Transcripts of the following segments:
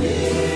Yeah.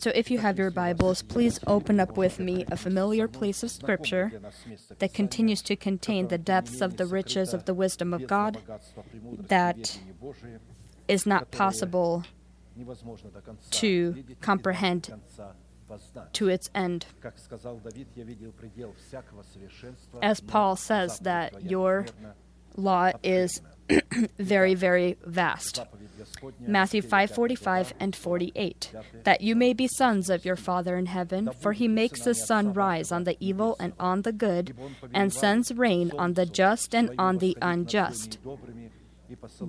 And so, if you have your Bibles, please open up with me a familiar place of Scripture that continues to contain the depths of the riches of the wisdom of God that is not possible to comprehend to its end. As Paul says, that your law is very, very vast. Matthew 5:45 and 48 that you may be sons of your father in heaven for he makes the sun rise on the evil and on the good and sends rain on the just and on the unjust.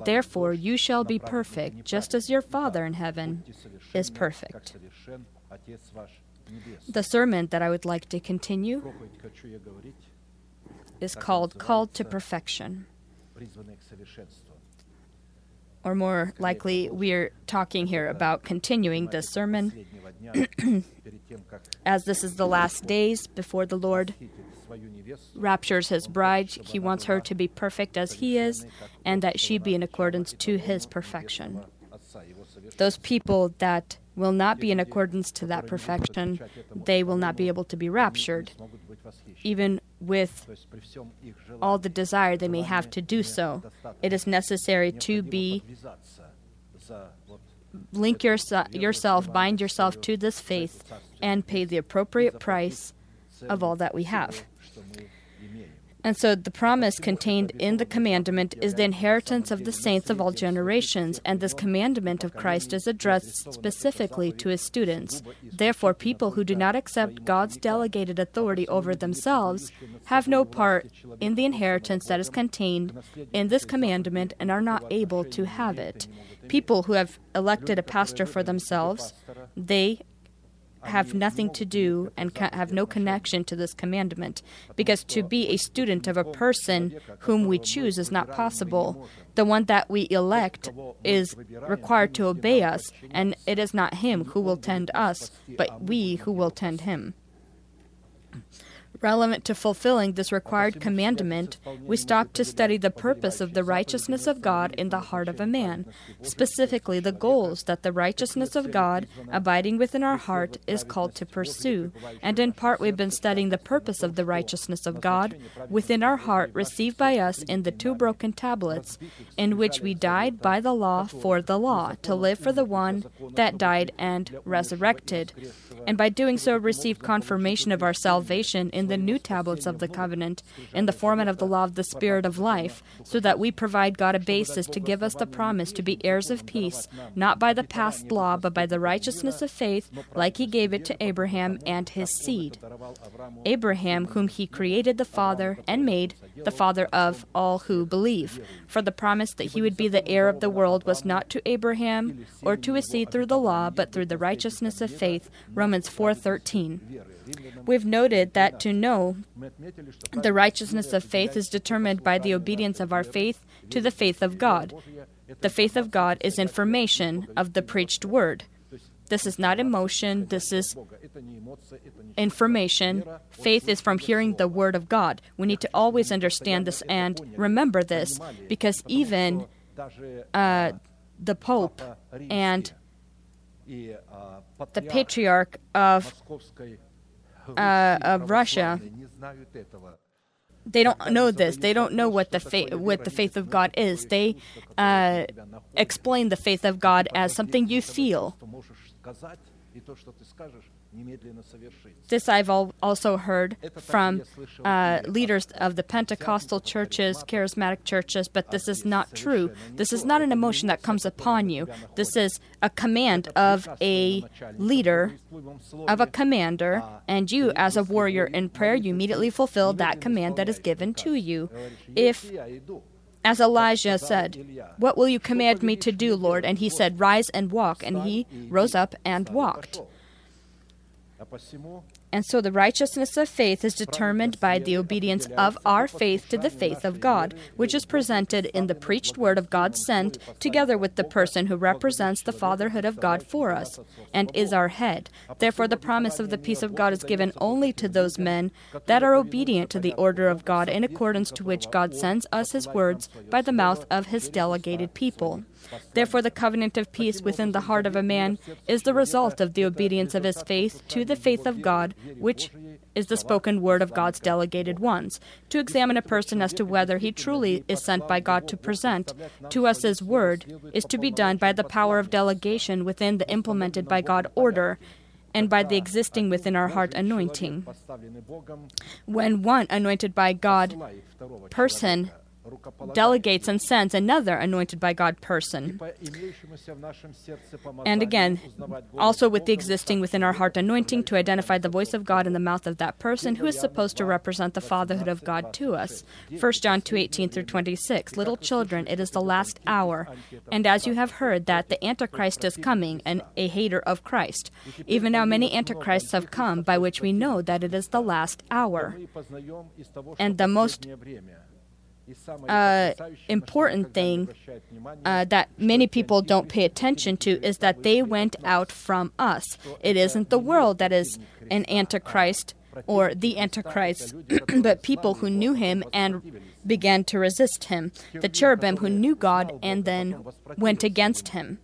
Therefore you shall be perfect just as your father in heaven is perfect. The sermon that I would like to continue is called Called to Perfection or more likely, we're talking here about continuing the sermon as this is the last days before the Lord raptures his bride. He wants her to be perfect as he is, and that she be in accordance to his perfection. Those people that will not be in accordance to that perfection, they will not be able to be raptured, even with all the desire they may have to do so. It is necessary to be link your, yourself, bind yourself to this faith, and pay the appropriate price of all that we have. And so the promise contained in the commandment is the inheritance of the saints of all generations, and this commandment of Christ is addressed specifically to his students. Therefore, people who do not accept God's delegated authority over themselves have no part in the inheritance that is contained in this commandment and are not able to have it. People who have elected a pastor for themselves, they have nothing to do and have no connection to this commandment. Because to be a student of a person whom we choose is not possible. The one that we elect is required to obey us, and it is not him who will tend us, but we who will tend him relevant to fulfilling this required commandment, we stop to study the purpose of the righteousness of God in the heart of a man, specifically the goals that the righteousness of God abiding within our heart is called to pursue. And in part, we've been studying the purpose of the righteousness of God within our heart received by us in the two broken tablets, in which we died by the law for the law, to live for the one that died and resurrected. And by doing so, received confirmation of our salvation in the new tablets of the covenant in the format of the law of the Spirit of life, so that we provide God a basis to give us the promise to be heirs of peace, not by the past law, but by the righteousness of faith, like He gave it to Abraham and his seed. Abraham, whom He created the Father and made the Father of all who believe. For the promise that He would be the heir of the world was not to Abraham or to his seed through the law, but through the righteousness of faith. Romans 4:13. We've noted that to know the righteousness of faith is determined by the obedience of our faith to the faith of God. The faith of God is information of the preached word. This is not emotion, this is information. Faith is from hearing the word of God. We need to always understand this and remember this because even uh, the Pope and the patriarch of uh, of Russia, they don't know this. They don't know what the faith what the faith of God is. They uh, explain the faith of God as something you feel. This I've also heard from uh, leaders of the Pentecostal churches, charismatic churches, but this is not true. This is not an emotion that comes upon you. This is a command of a leader, of a commander, and you, as a warrior in prayer, you immediately fulfill that command that is given to you. If as Elijah said, What will you command me to do, Lord? And he said, Rise and walk. And he rose up and walked. And so the righteousness of faith is determined by the obedience of our faith to the faith of God, which is presented in the preached word of God sent, together with the person who represents the fatherhood of God for us and is our head. Therefore, the promise of the peace of God is given only to those men that are obedient to the order of God, in accordance to which God sends us his words by the mouth of his delegated people. Therefore, the covenant of peace within the heart of a man is the result of the obedience of his faith to the faith of God, which is the spoken word of God's delegated ones, to examine a person as to whether he truly is sent by God to present to us his word, is to be done by the power of delegation within the implemented by God order and by the existing within our heart anointing. When one anointed by God person delegates and sends another anointed by God person. And again, also with the existing within our heart anointing to identify the voice of God in the mouth of that person who is supposed to represent the fatherhood of God to us. 1 John 2:18 through 26. Little children, it is the last hour, and as you have heard that the antichrist is coming and a hater of Christ. Even now many antichrists have come by which we know that it is the last hour. And the most uh, important thing uh, that many people don't pay attention to is that they went out from us. It isn't the world that is an antichrist or the antichrist, but people who knew him and began to resist him. The cherubim who knew God and then went against him.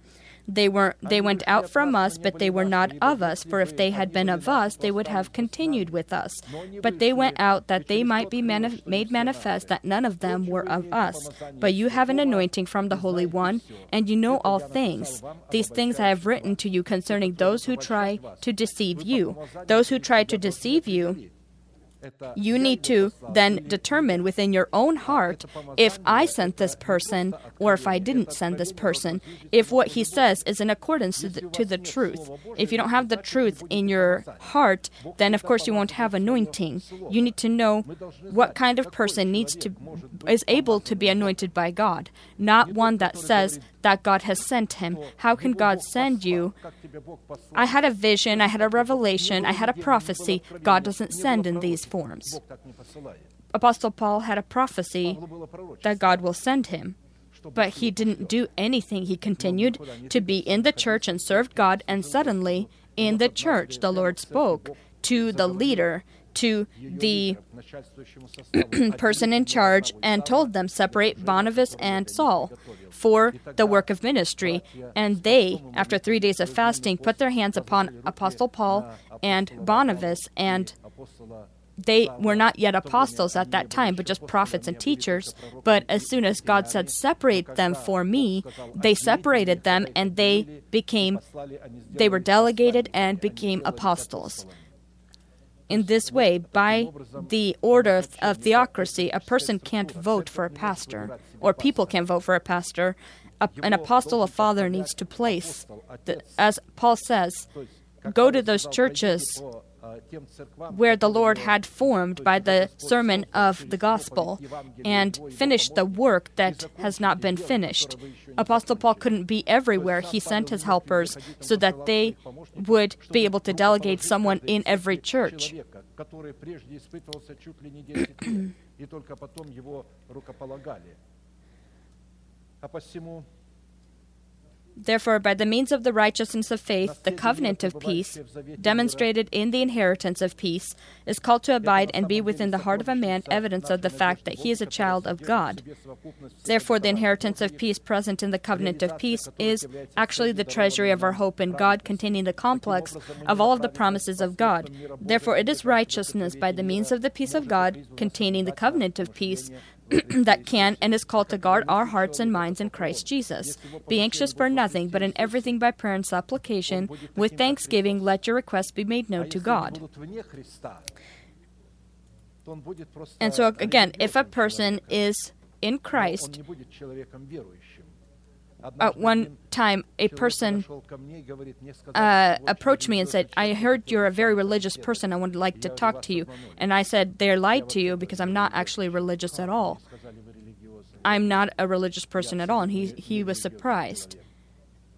They were they went out from us, but they were not of us, for if they had been of us, they would have continued with us. But they went out that they might be made manifest that none of them were of us. But you have an anointing from the Holy One, and you know all things. These things I have written to you concerning those who try to deceive you. Those who try to deceive you you need to then determine within your own heart if I sent this person or if I didn't send this person, if what he says is in accordance to the, to the truth. If you don't have the truth in your heart, then of course you won't have anointing. You need to know what kind of person needs to is able to be anointed by God, not one that says that God has sent him. How can God send you? I had a vision, I had a revelation, I had a prophecy. God doesn't send in these forms. Apostle Paul had a prophecy that God will send him. But he didn't do anything. He continued to be in the church and served God, and suddenly, in the church, the Lord spoke to the leader to the person in charge and told them, Separate Barnabas and Saul for the work of ministry. And they, after three days of fasting, put their hands upon Apostle Paul and Barnabas and they were not yet apostles at that time, but just prophets and teachers. But as soon as God said, Separate them for me, they separated them and they became, they were delegated and became apostles. In this way, by the order of theocracy, a person can't vote for a pastor, or people can't vote for a pastor. A, an apostle, a father needs to place, the, as Paul says, go to those churches where the Lord had formed by the sermon of the gospel and finished the work that has not been finished. Apostle Paul couldn't be everywhere. He sent his helpers so that they would be able to delegate someone in every church. Therefore, by the means of the righteousness of faith, the covenant of peace, demonstrated in the inheritance of peace, is called to abide and be within the heart of a man evidence of the fact that he is a child of God. Therefore, the inheritance of peace present in the covenant of peace is actually the treasury of our hope in God, containing the complex of all of the promises of God. Therefore, it is righteousness by the means of the peace of God, containing the covenant of peace, that can and is called to guard our hearts and minds in Christ Jesus. Be anxious for nothing, but in everything by prayer and supplication, with thanksgiving, let your requests be made known to God. And so, again, if a person is in Christ, at one time, a person uh, approached me and said, I heard you're a very religious person. I would like to talk to you. And I said, They lied to you because I'm not actually religious at all. I'm not a religious person at all. And he, he was surprised.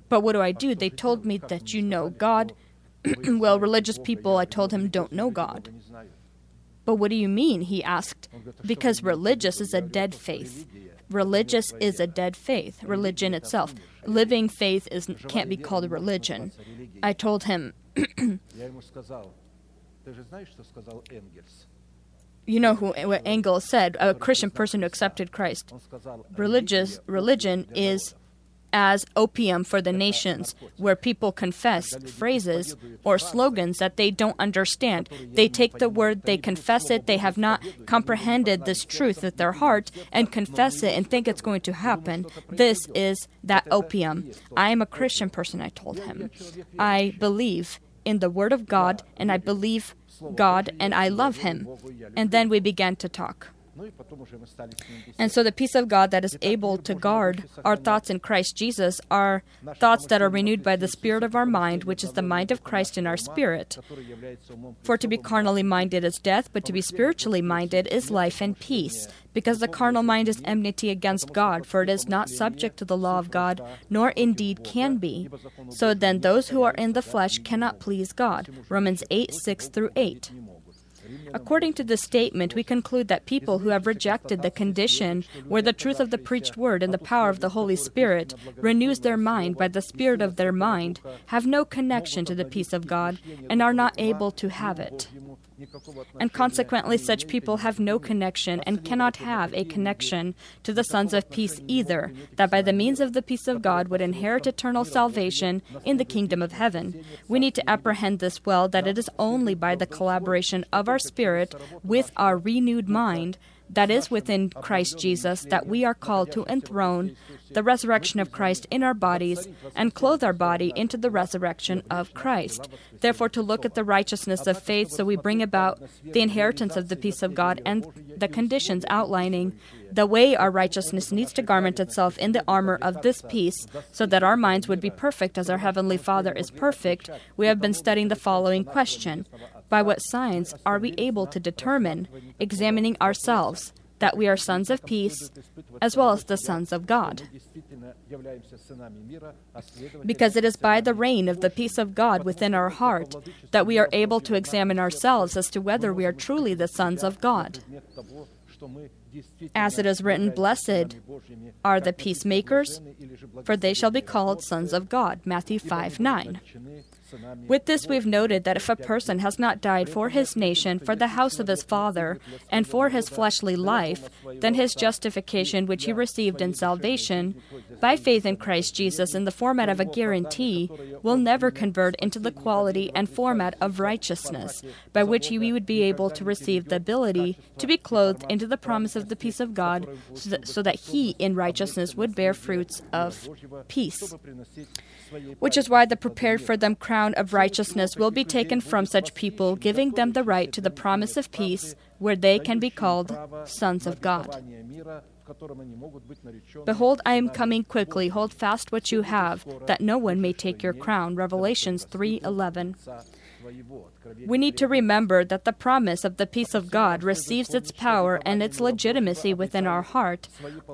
But what do I do? They told me that you know God. well, religious people, I told him, don't know God. But what do you mean? He asked. Because religious is a dead faith religious is a dead faith, religion itself. Living faith is, can't be called a religion. I told him, you know who what Engels said, a Christian person who accepted Christ. Religious religion is as opium for the nations, where people confess phrases or slogans that they don't understand. They take the word, they confess it, they have not comprehended this truth with their heart and confess it and think it's going to happen. This is that opium. I am a Christian person, I told him. I believe in the Word of God and I believe God and I love Him. And then we began to talk. And so the peace of God that is able to guard our thoughts in Christ Jesus are thoughts that are renewed by the spirit of our mind, which is the mind of Christ in our spirit. For to be carnally minded is death, but to be spiritually minded is life and peace. Because the carnal mind is enmity against God, for it is not subject to the law of God, nor indeed can be. So then those who are in the flesh cannot please God. Romans 8 6 through 8. According to this statement, we conclude that people who have rejected the condition where the truth of the preached word and the power of the Holy Spirit renews their mind by the spirit of their mind have no connection to the peace of God and are not able to have it. And consequently, such people have no connection and cannot have a connection to the sons of peace either, that by the means of the peace of God would inherit eternal salvation in the kingdom of heaven. We need to apprehend this well that it is only by the collaboration of our spirit with our renewed mind that is within Christ Jesus that we are called to enthrone the resurrection of Christ in our bodies and clothe our body into the resurrection of Christ. Therefore, to look at the righteousness of faith so we bring about the inheritance of the peace of God and the conditions outlining the way our righteousness needs to garment itself in the armor of this peace so that our minds would be perfect as our Heavenly Father is perfect, we have been studying the following question By what signs are we able to determine, examining ourselves, that we are sons of peace as well as the sons of God. Because it is by the reign of the peace of God within our heart that we are able to examine ourselves as to whether we are truly the sons of God. As it is written, Blessed are the peacemakers, for they shall be called sons of God. Matthew 5 9. With this, we've noted that if a person has not died for his nation, for the house of his father, and for his fleshly life, then his justification, which he received in salvation, by faith in Christ Jesus in the format of a guarantee, will never convert into the quality and format of righteousness, by which he would be able to receive the ability to be clothed into the promise of the peace of God, so that, so that he in righteousness would bear fruits of peace which is why the prepared for them crown of righteousness will be taken from such people, giving them the right to the promise of peace, where they can be called sons of God. Behold, I am coming quickly. Hold fast what you have, that no one may take your crown. Revelations 3:11. We need to remember that the promise of the peace of God receives its power and its legitimacy within our heart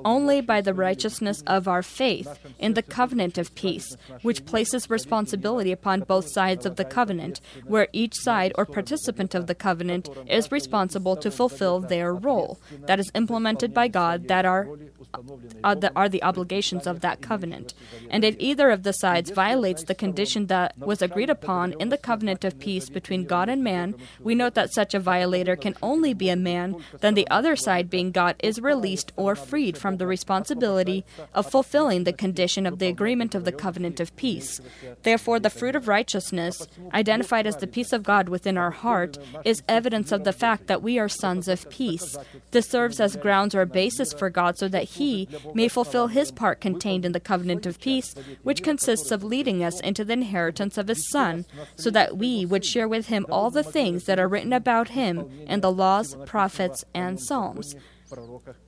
only by the righteousness of our faith in the covenant of peace, which places responsibility upon both sides of the covenant, where each side or participant of the covenant is responsible to fulfill their role that is implemented by God that are uh, are the, are the obligations of that covenant. And if either of the sides violates the condition that was agreed upon in the covenant of peace between God and man, we note that such a violator can only be a man, then the other side, being God, is released or freed from the responsibility of fulfilling the condition of the agreement of the covenant of peace. Therefore, the fruit of righteousness, identified as the peace of God within our heart, is evidence of the fact that we are sons of peace. This serves as grounds or basis for God so that He may fulfill His part contained in the covenant of peace, which consists of leading us into the inheritance of His Son, so that we would share with Him all the things that are written about Him in the laws, prophets, and Psalms.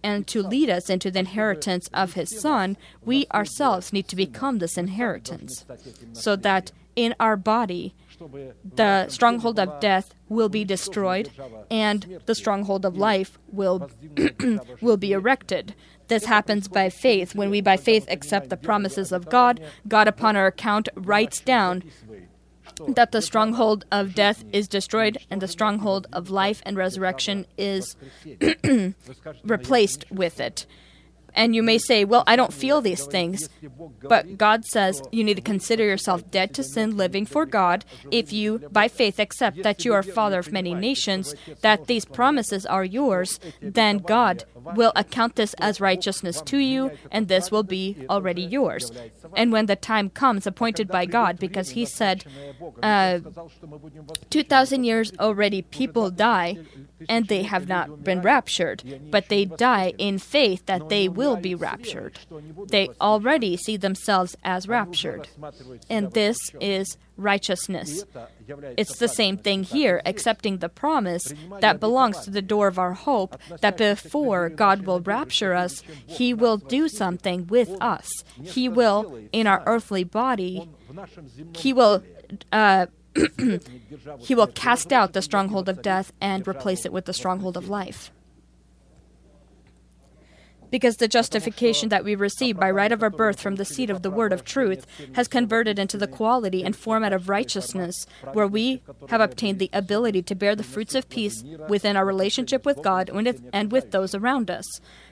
And to lead us into the inheritance of His Son, we ourselves need to become this inheritance, so that in our body, the stronghold of death will be destroyed and the stronghold of life will will be erected this happens by faith when we by faith accept the promises of God God upon our account writes down that the stronghold of death is destroyed and the stronghold of life and resurrection is replaced with it. And you may say, Well, I don't feel these things. But God says you need to consider yourself dead to sin, living for God, if you, by faith, accept that you are father of many nations, that these promises are yours, then God will account this as righteousness to you, and this will be already yours. And when the time comes appointed by God, because He said, uh, 2,000 years already people die, and they have not been raptured, but they die in faith that they will be raptured. They already see themselves as raptured. And this is righteousness. It's the same thing here, accepting the promise that belongs to the door of our hope that before God will rapture us, He will do something with us. He will, in our earthly body, He will. Uh, he will cast out the stronghold of death and replace it with the stronghold of life because the justification that we receive by right of our birth from the seed of the word of truth has converted into the quality and format of righteousness, where we have obtained the ability to bear the fruits of peace within our relationship with God and with those around us.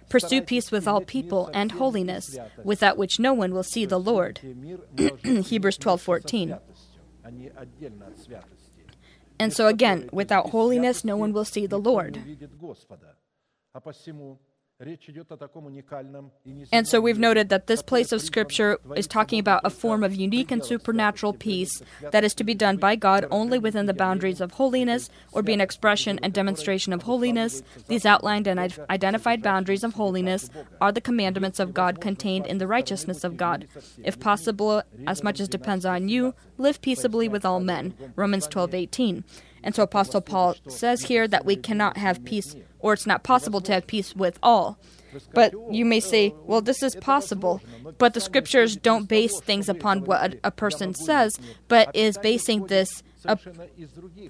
Pursue peace with all people and holiness, without which no one will see the Lord. Hebrews 12:14. And so again, without holiness no one will see the Lord. And so we've noted that this place of Scripture is talking about a form of unique and supernatural peace that is to be done by God only within the boundaries of holiness or be an expression and demonstration of holiness. These outlined and identified boundaries of holiness are the commandments of God contained in the righteousness of God. If possible, as much as depends on you, live peaceably with all men. Romans 12:18. And so Apostle Paul says here that we cannot have peace, or it's not possible to have peace with all. But you may say, well, this is possible. But the scriptures don't base things upon what a person says, but is basing this up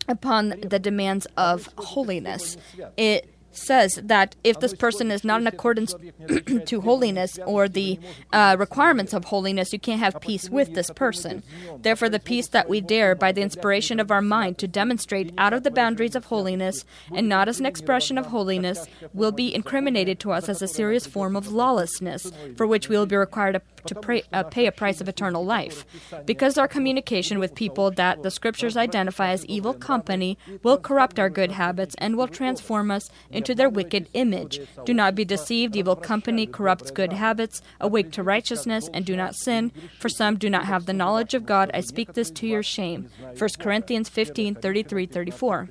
upon the demands of holiness. It says that if this person is not in accordance to holiness or the uh, requirements of holiness, you can't have peace with this person. Therefore, the peace that we dare by the inspiration of our mind to demonstrate out of the boundaries of holiness and not as an expression of holiness will be incriminated to us as a serious form of lawlessness for which we will be required to, pray, uh, pay a price of eternal life. Because our communication with people that the scriptures identify as evil company will corrupt our good habits and will transform us into to their wicked image. Do not be deceived. Evil company corrupts good habits. Awake to righteousness and do not sin, for some do not have the knowledge of God. I speak this to your shame. 1 Corinthians 15 33 34.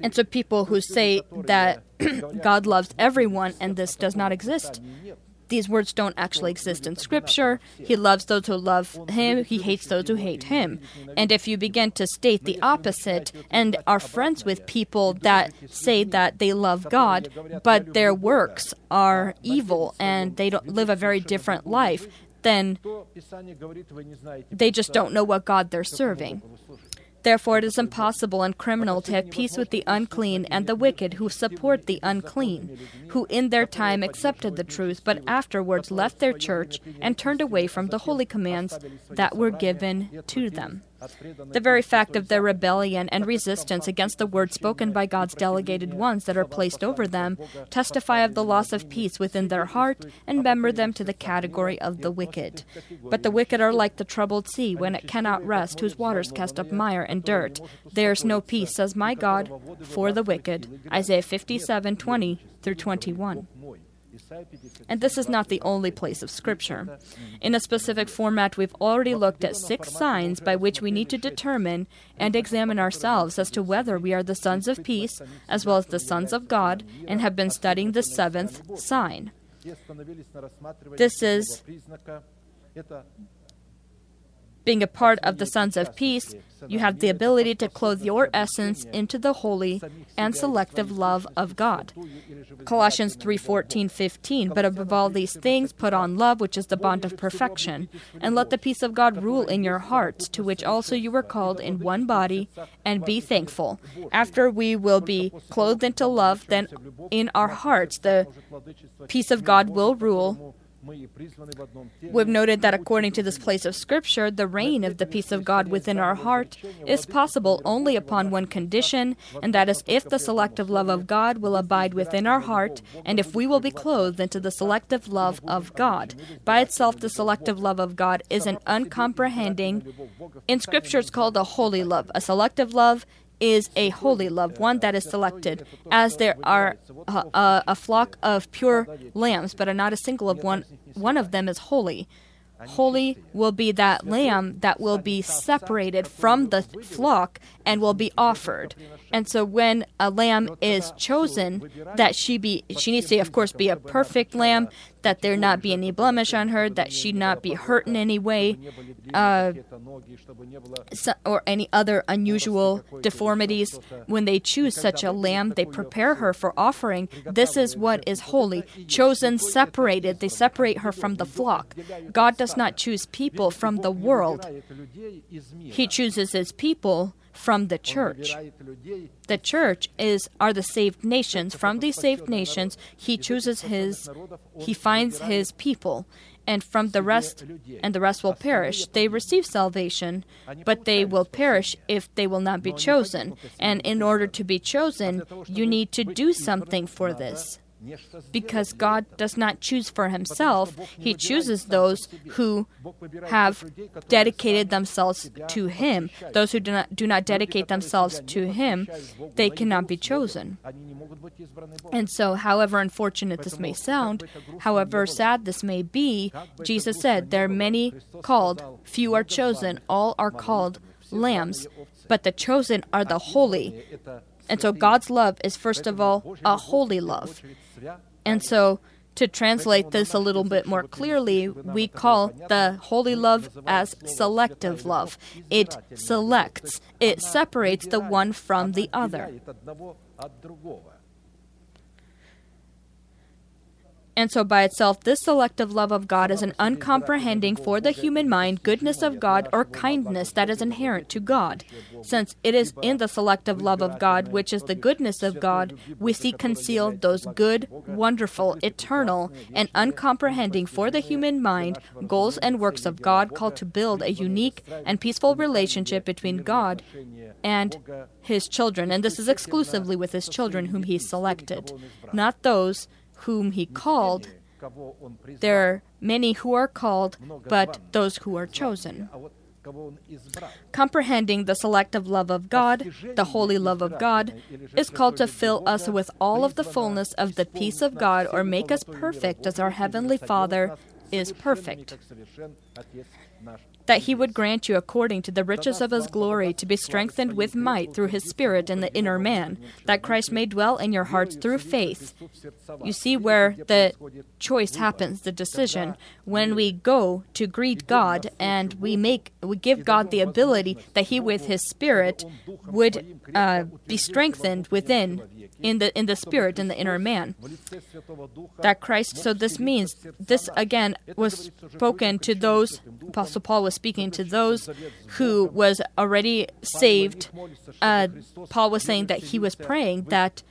And so people who say that God loves everyone and this does not exist, these words don't actually exist in Scripture. He loves those who love Him, He hates those who hate Him. And if you begin to state the opposite and are friends with people that say that they love God, but their works are evil and they don't live a very different life, then they just don't know what God they're serving. Therefore, it is impossible and criminal to have peace with the unclean and the wicked who support the unclean, who in their time accepted the truth, but afterwards left their church and turned away from the holy commands that were given to them. The very fact of their rebellion and resistance against the word spoken by God's delegated ones that are placed over them testify of the loss of peace within their heart and member them to the category of the wicked. But the wicked are like the troubled sea when it cannot rest, whose waters cast up mire and dirt. There is no peace, says my God, for the wicked. Isaiah 57 20 through 21. And this is not the only place of Scripture. In a specific format, we've already looked at six signs by which we need to determine and examine ourselves as to whether we are the sons of peace as well as the sons of God, and have been studying the seventh sign. This is being a part of the sons of peace, you have the ability to clothe your essence into the holy and selective love of God. Colossians 3:14, 15. But above all these things, put on love, which is the bond of perfection, and let the peace of God rule in your hearts, to which also you were called in one body, and be thankful. After we will be clothed into love, then in our hearts the peace of God will rule We've noted that according to this place of Scripture, the reign of the peace of God within our heart is possible only upon one condition, and that is if the selective love of God will abide within our heart, and if we will be clothed into the selective love of God. By itself, the selective love of God is an uncomprehending, in Scripture, it's called a holy love. A selective love is a holy love, one that is selected, as there are uh, uh, a flock of pure lambs, but are not a single of one. One of them is holy. Holy will be that lamb that will be separated from the flock and will be offered. And so when a lamb is chosen, that she be she needs to of course be a perfect lamb, that there not be any blemish on her, that she not be hurt in any way, uh, or any other unusual deformities. When they choose such a lamb, they prepare her for offering. This is what is holy, chosen, separated. They separate her from the flock. God does not choose people from the world. He chooses his people from the church. The church is are the saved nations. From these saved nations, he chooses his he finds his people and from the rest and the rest will perish. They receive salvation, but they will perish if they will not be chosen. And in order to be chosen, you need to do something for this because God does not choose for himself. He chooses those who have dedicated themselves to him. Those who do not, do not dedicate themselves to him, they cannot be chosen. And so, however unfortunate this may sound, however sad this may be, Jesus said, There are many called, few are chosen, all are called lambs, but the chosen are the holy. And so God's love is first of all a holy love. And so, to translate this a little bit more clearly, we call the holy love as selective love. It selects, it separates the one from the other. And so, by itself, this selective love of God is an uncomprehending for the human mind goodness of God or kindness that is inherent to God. Since it is in the selective love of God, which is the goodness of God, we see concealed those good, wonderful, eternal, and uncomprehending for the human mind goals and works of God called to build a unique and peaceful relationship between God and His children. And this is exclusively with His children whom He selected, not those whom he called. There are many who are called, but those who are chosen. Comprehending the selective love of God, the holy love of God, is called to fill us with all of the fullness of the peace of God or make us perfect as our Heavenly Father is perfect that he would grant you according to the riches of his glory to be strengthened with might through his Spirit in the inner man, that Christ may dwell in your hearts through faith. You see where the choice happens, the decision. When we go to greet God and we make we give God the ability that he with his Spirit would uh, be strengthened within in the in the spirit in the inner man that christ so this means this again was spoken to those apostle paul was speaking to those who was already saved. Uh, paul was saying that he was praying that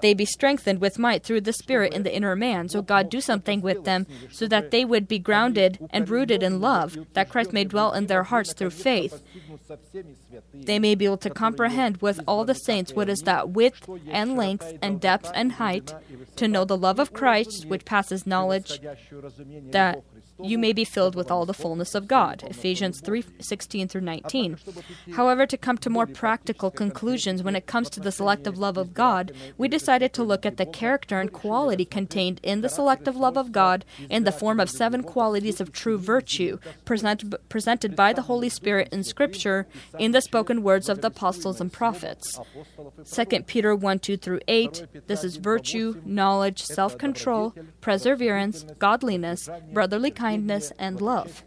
they be strengthened with might through the Spirit in the inner man. So God do something with them so that they would be grounded and rooted in love, that Christ may dwell in their hearts through faith. They may be able to comprehend with all the saints what is that width and length and depth and height, to know the love of Christ which passes knowledge, that you may be filled with all the fullness of God. Ephesians 3:16 through 19. However, to come to more practical conclusions when it comes to the selective love of God, we decided to look at the character and quality contained in the selective love of God in the form of seven qualities of true virtue present, presented by the Holy Spirit in Scripture in the spoken words of the apostles and prophets. 2 Peter 1 2 through 8. This is virtue, knowledge, self control, perseverance, godliness, brotherly kindness kindness, and love.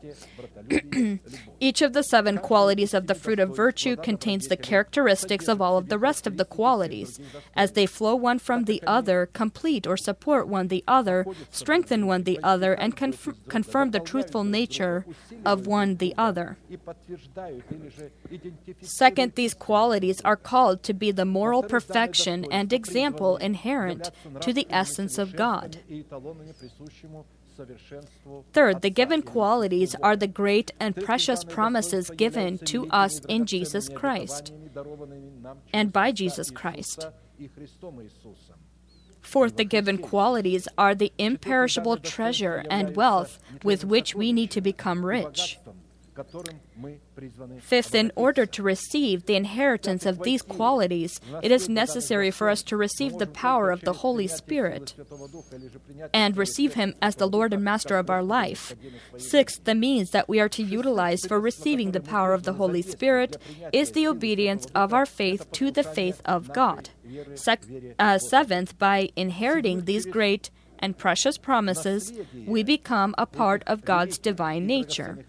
Each of the seven qualities of the fruit of virtue contains the characteristics of all of the rest of the qualities. As they flow one from the other, complete or support one the other, strengthen one the other, and conf- confirm the truthful nature of one the other. Second, these qualities are called to be the moral perfection and example inherent to the essence of God. Third, the given qualities are the great and precious promises given to us in Jesus Christ and by Jesus Christ. Fourth, the given qualities are the imperishable treasure and wealth with which we need to become rich. Fifth, in order to receive the inheritance of these qualities, it is necessary for us to receive the power of the Holy Spirit and receive Him as the Lord and Master of our life. Sixth, the means that we are to utilize for receiving the power of the Holy Spirit is the obedience of our faith to the faith of God. Sec- uh, seventh, by inheriting these great and precious promises, we become a part of God's divine nature.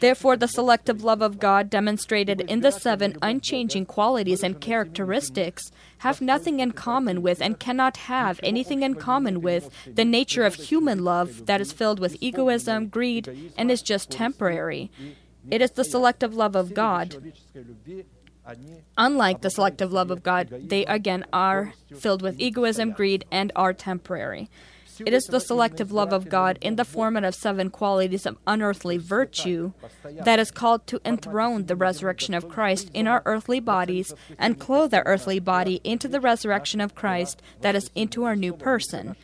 Therefore, the selective love of God demonstrated in the seven unchanging qualities and characteristics have nothing in common with and cannot have anything in common with the nature of human love that is filled with egoism, greed, and is just temporary. It is the selective love of God. Unlike the selective love of God, they again are filled with egoism, greed, and are temporary. It is the selective love of God in the format of seven qualities of unearthly virtue that is called to enthrone the resurrection of Christ in our earthly bodies and clothe our earthly body into the resurrection of Christ that is into our new person.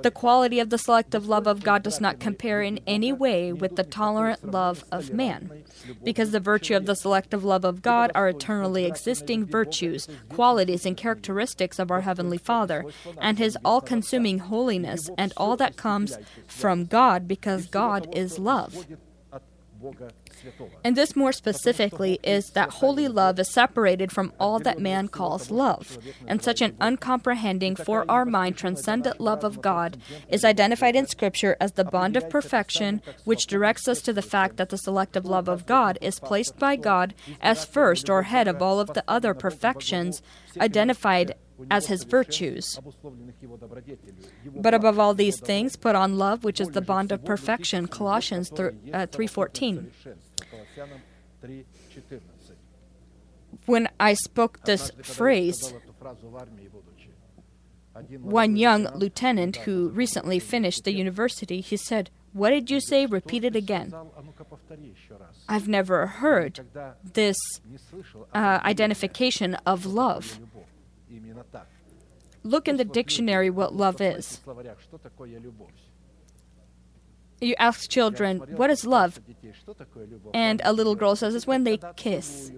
The quality of the selective love of God does not compare in any way with the tolerant love of man. Because the virtue of the selective love of God are eternally existing virtues, qualities, and characteristics of our Heavenly Father, and His all consuming holiness, and all that comes from God because God is love. And this more specifically is that holy love is separated from all that man calls love. And such an uncomprehending, for our mind, transcendent love of God is identified in Scripture as the bond of perfection, which directs us to the fact that the selective love of God is placed by God as first or head of all of the other perfections identified as his virtues. But above all these things, put on love, which is the bond of perfection. Colossians 3:14. When I spoke this phrase, one young lieutenant who recently finished the university, he said, "What did you say? Repeat it again." I've never heard this uh, identification of love. Look in the dictionary what love is. You ask children, what is love? And a little girl says, it's when they kiss.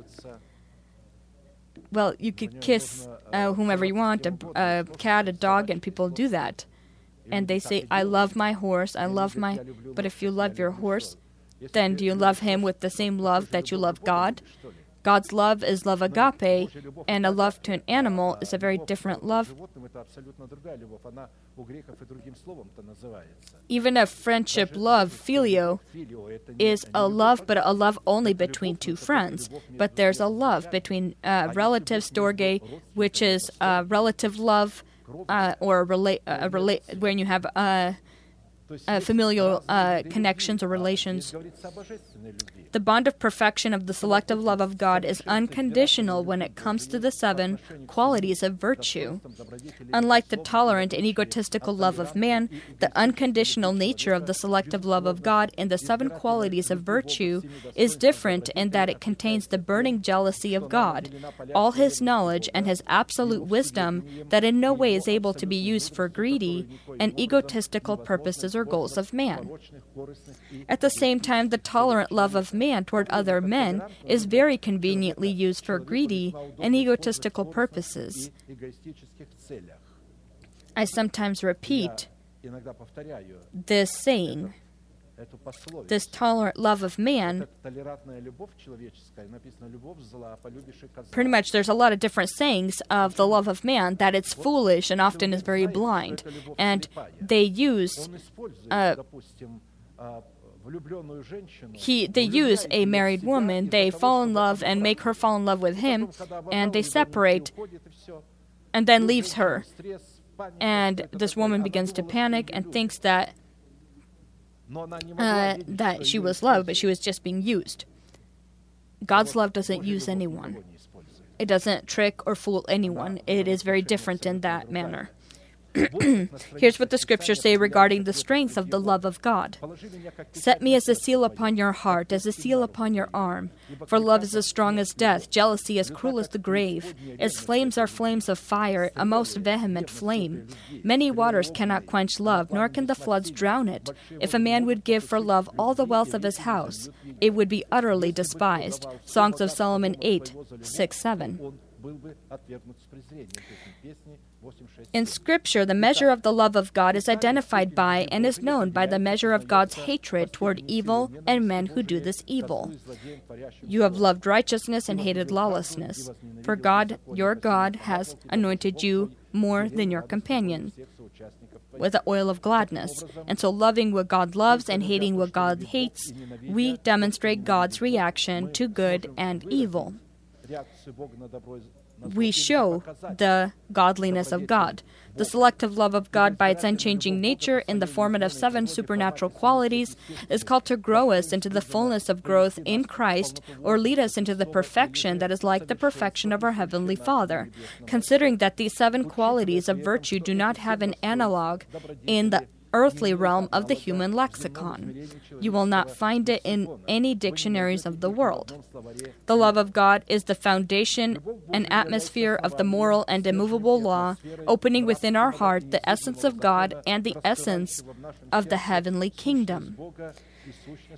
Well, you could kiss uh, whomever you want, a, a cat, a dog, and people do that. And they say, I love my horse, I love my. But if you love your horse, then do you love him with the same love that you love God? God's love is love agape, and a love to an animal is a very different love. Even a friendship love, filio, is a love, but a love only between two friends. But there's a love between uh, relatives, storge, which is a relative love, uh, or a relate, a relate when you have uh, familial uh, connections or relations. The bond of perfection of the selective love of God is unconditional when it comes to the seven qualities of virtue. Unlike the tolerant and egotistical love of man, the unconditional nature of the selective love of God in the seven qualities of virtue is different in that it contains the burning jealousy of God, all his knowledge, and his absolute wisdom that in no way is able to be used for greedy and egotistical purposes or goals of man. At the same time, the tolerant love of man toward other men is very conveniently used for greedy and egotistical purposes. I sometimes repeat this saying. This tolerant love of man, pretty much there's a lot of different sayings of the love of man that it's foolish and often is very blind. And they use uh, he they use a married woman they fall in love and make her fall in love with him and they separate and then leaves her. and this woman begins to panic and thinks that uh, that she was loved but she was just being used. God's love doesn't use anyone. it doesn't trick or fool anyone. It is very different in that manner Here's what the scriptures say regarding the strength of the love of God Set me as a seal upon your heart, as a seal upon your arm. For love is as strong as death, jealousy as cruel as the grave. Its flames are flames of fire, a most vehement flame. Many waters cannot quench love, nor can the floods drown it. If a man would give for love all the wealth of his house, it would be utterly despised. Songs of Solomon 8, 6, 7. In Scripture, the measure of the love of God is identified by and is known by the measure of God's hatred toward evil and men who do this evil. You have loved righteousness and hated lawlessness, for God, your God, has anointed you more than your companion with the oil of gladness. And so, loving what God loves and hating what God hates, we demonstrate God's reaction to good and evil we show the godliness of God. The selective love of God, by its unchanging nature in the format of seven supernatural qualities, is called to grow us into the fullness of growth in Christ or lead us into the perfection that is like the perfection of our Heavenly Father. Considering that these seven qualities of virtue do not have an analog in the earthly realm of the human lexicon. You will not find it in any dictionaries of the world. The love of God is the foundation and atmosphere of the moral and immovable law, opening within our heart the essence of God and the essence of the heavenly kingdom.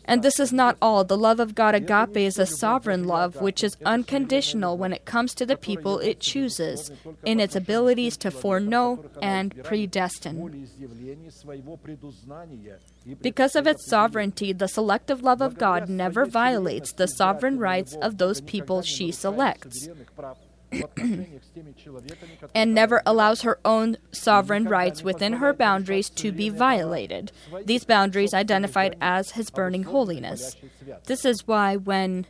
And this is not all. The love of God agape is a sovereign love which is unconditional when it comes to the people it chooses, in its abilities to foreknow and predestine. Because of its sovereignty, the selective love of God never violates the sovereign rights of those people she selects. And never allows her own sovereign rights within her boundaries to be violated. These boundaries identified as his burning holiness. This is why when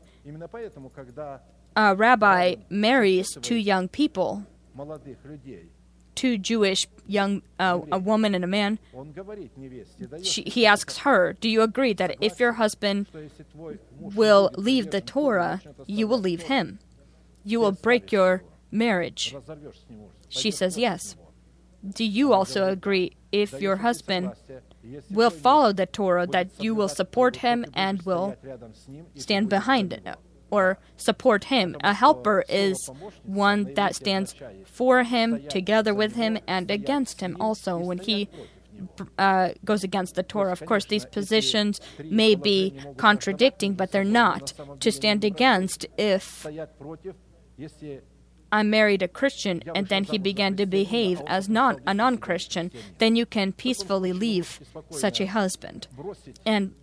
a rabbi marries two young people, two Jewish young uh, a woman and a man, she, he asks her, "Do you agree that if your husband will leave the Torah, you will leave him?" You will break your marriage. She says yes. Do you also agree if your husband will follow the Torah that you will support him and will stand behind it or support him? A helper is one that stands for him, together with him, and against him also when he uh, goes against the Torah. Of course, these positions may be contradicting, but they're not. To stand against if I married a Christian and then he began to behave as non a non-Christian, then you can peacefully leave such a husband. And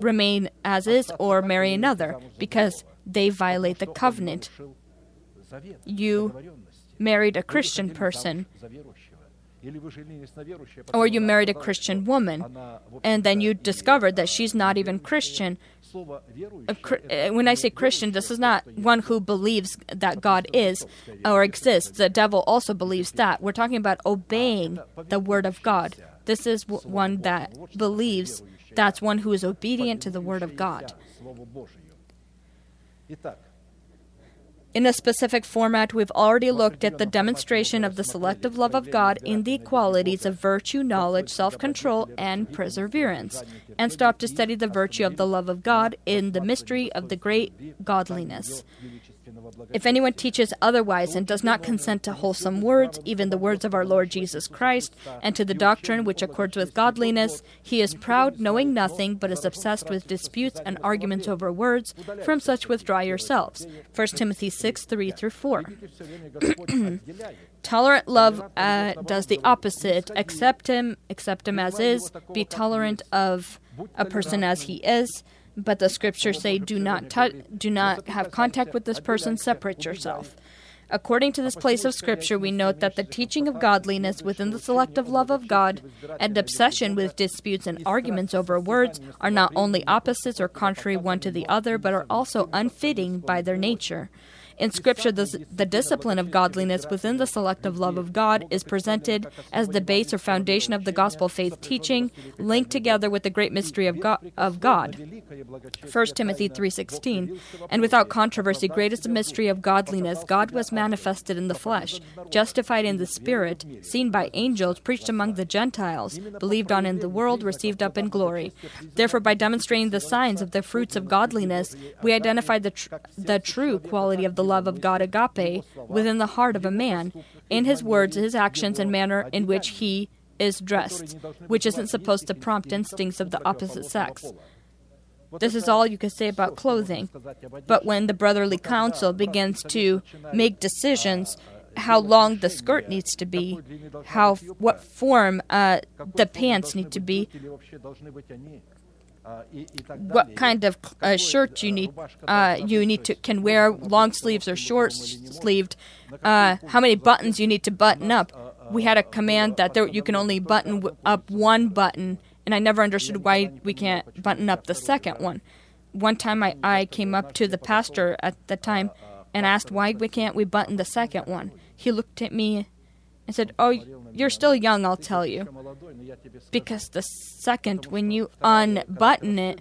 remain as is or marry another because they violate the covenant. You married a Christian person or you married a Christian woman, and then you discovered that she's not even Christian. Uh, when I say Christian, this is not one who believes that God is or exists. The devil also believes that. We're talking about obeying the word of God. This is one that believes that's one who is obedient to the word of God. In a specific format, we've already looked at the demonstration of the selective love of God in the qualities of virtue, knowledge, self control, and perseverance, and stopped to study the virtue of the love of God in the mystery of the great godliness. If anyone teaches otherwise and does not consent to wholesome words, even the words of our Lord Jesus Christ, and to the doctrine which accords with godliness, he is proud, knowing nothing, but is obsessed with disputes and arguments over words. From such withdraw yourselves. 1 Timothy 6 3 through 4. Tolerant love uh, does the opposite. Accept him, accept him as is, be tolerant of a person as he is but the scriptures say, "Do not t- do not have contact with this person. Separate yourself." According to this place of Scripture, we note that the teaching of godliness within the selective love of God and obsession with disputes and arguments over words are not only opposites or contrary one to the other, but are also unfitting by their nature. In Scripture, the, the discipline of godliness within the selective love of God is presented as the base or foundation of the gospel faith teaching, linked together with the great mystery of God. Of God. 1 Timothy 3:16 And without controversy great is the mystery of godliness God was manifested in the flesh justified in the spirit seen by angels preached among the gentiles believed on in the world received up in glory therefore by demonstrating the signs of the fruits of godliness we identify the tr- the true quality of the love of God agape within the heart of a man in his words his actions and manner in which he is dressed, which isn't supposed to prompt instincts of the opposite sex. This is all you can say about clothing. But when the brotherly council begins to make decisions, how long the skirt needs to be, how what form uh, the pants need to be, what kind of uh, shirt you need uh, you need to can wear long sleeves or short sleeved, uh, how many buttons you need to button up. We had a command that there, you can only button w- up one button, and I never understood why we can't button up the second one. One time I, I came up to the pastor at the time and asked why we can't we button the second one. He looked at me and said, "Oh, you're still young, I'll tell you." Because the second, when you unbutton it,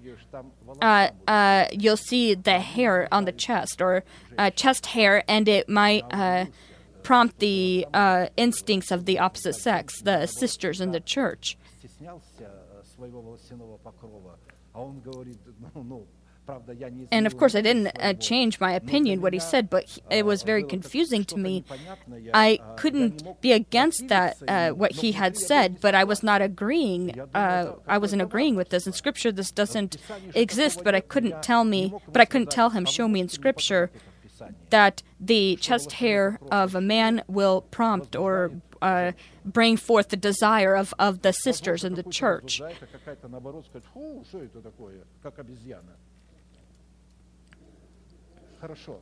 uh, uh, you'll see the hair on the chest or uh, chest hair, and it might uh, prompt the uh, instincts of the opposite sex, the sisters in the church. And of course, I didn't uh, change my opinion what he said, but he, it was very confusing to me. I couldn't be against that uh, what he had said, but I was not agreeing. Uh, I wasn't agreeing with this in Scripture. This doesn't exist, but I couldn't tell me. But I couldn't tell him. Show me in Scripture that the chest hair of a man will prompt or uh, bring forth the desire of, of the sisters in the church. хорошо.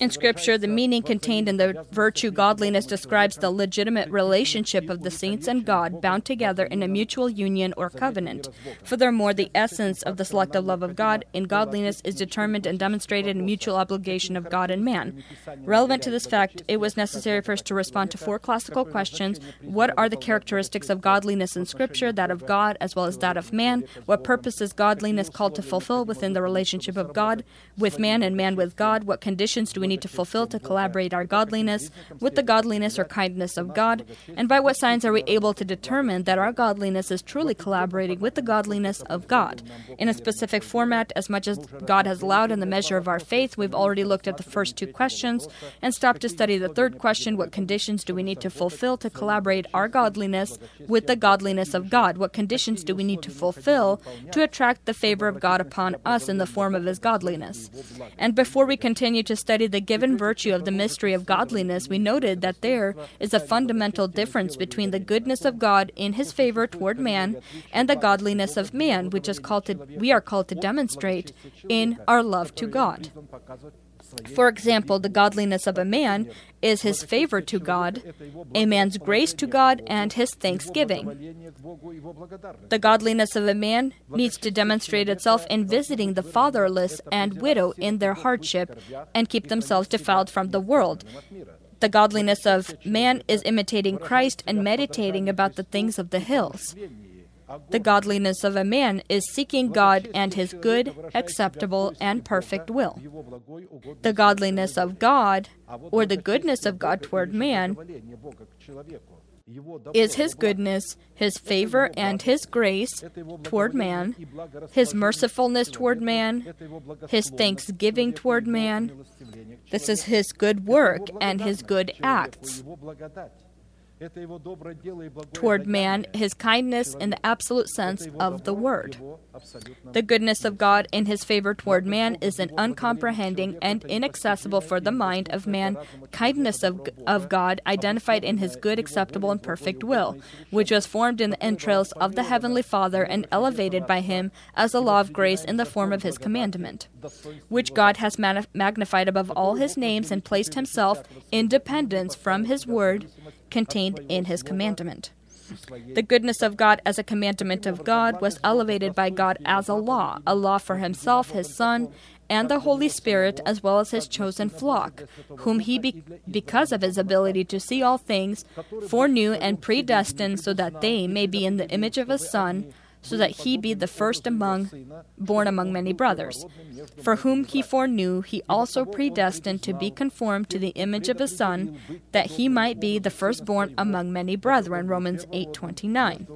In Scripture, the meaning contained in the virtue godliness describes the legitimate relationship of the saints and God bound together in a mutual union or covenant. Furthermore, the essence of the selective love of God in godliness is determined and demonstrated in mutual obligation of God and man. Relevant to this fact, it was necessary first to respond to four classical questions What are the characteristics of godliness in Scripture, that of God as well as that of man? What purpose is godliness called to fulfill within the relationship of God? With man and man with God? What conditions do we need to fulfill to collaborate our godliness with the godliness or kindness of God? And by what signs are we able to determine that our godliness is truly collaborating with the godliness of God? In a specific format, as much as God has allowed in the measure of our faith, we've already looked at the first two questions and stopped to study the third question what conditions do we need to fulfill to collaborate our godliness with the godliness of God? What conditions do we need to fulfill to attract the favor of God upon us in the form of His godliness? And before we continue to study the given virtue of the mystery of godliness, we noted that there is a fundamental difference between the goodness of God in his favor toward man and the godliness of man, which is called to, we are called to demonstrate in our love to God. For example, the godliness of a man is his favor to God, a man's grace to God, and his thanksgiving. The godliness of a man needs to demonstrate itself in visiting the fatherless and widow in their hardship and keep themselves defiled from the world. The godliness of man is imitating Christ and meditating about the things of the hills. The godliness of a man is seeking God and his good, acceptable, and perfect will. The godliness of God, or the goodness of God toward man, is his goodness, his favor, and his grace toward man, his mercifulness toward man, his thanksgiving toward man. This is his good work and his good acts toward man, his kindness in the absolute sense of the word. The goodness of God in his favor toward man is an uncomprehending and inaccessible for the mind of man. kindness of, of God identified in his good, acceptable, and perfect will, which was formed in the entrails of the Heavenly Father and elevated by him as a law of grace in the form of his commandment, which God has magnified above all his names and placed himself in dependence from his word contained in his commandment. The goodness of God as a commandment of God was elevated by God as a law, a law for himself, his Son, and the Holy Spirit, as well as his chosen flock, whom he, be- because of his ability to see all things, foreknew and predestined so that they may be in the image of his Son so that he be the first among born among many brothers. For whom he foreknew, he also predestined to be conformed to the image of his son, that he might be the firstborn among many brethren. Romans 8:29.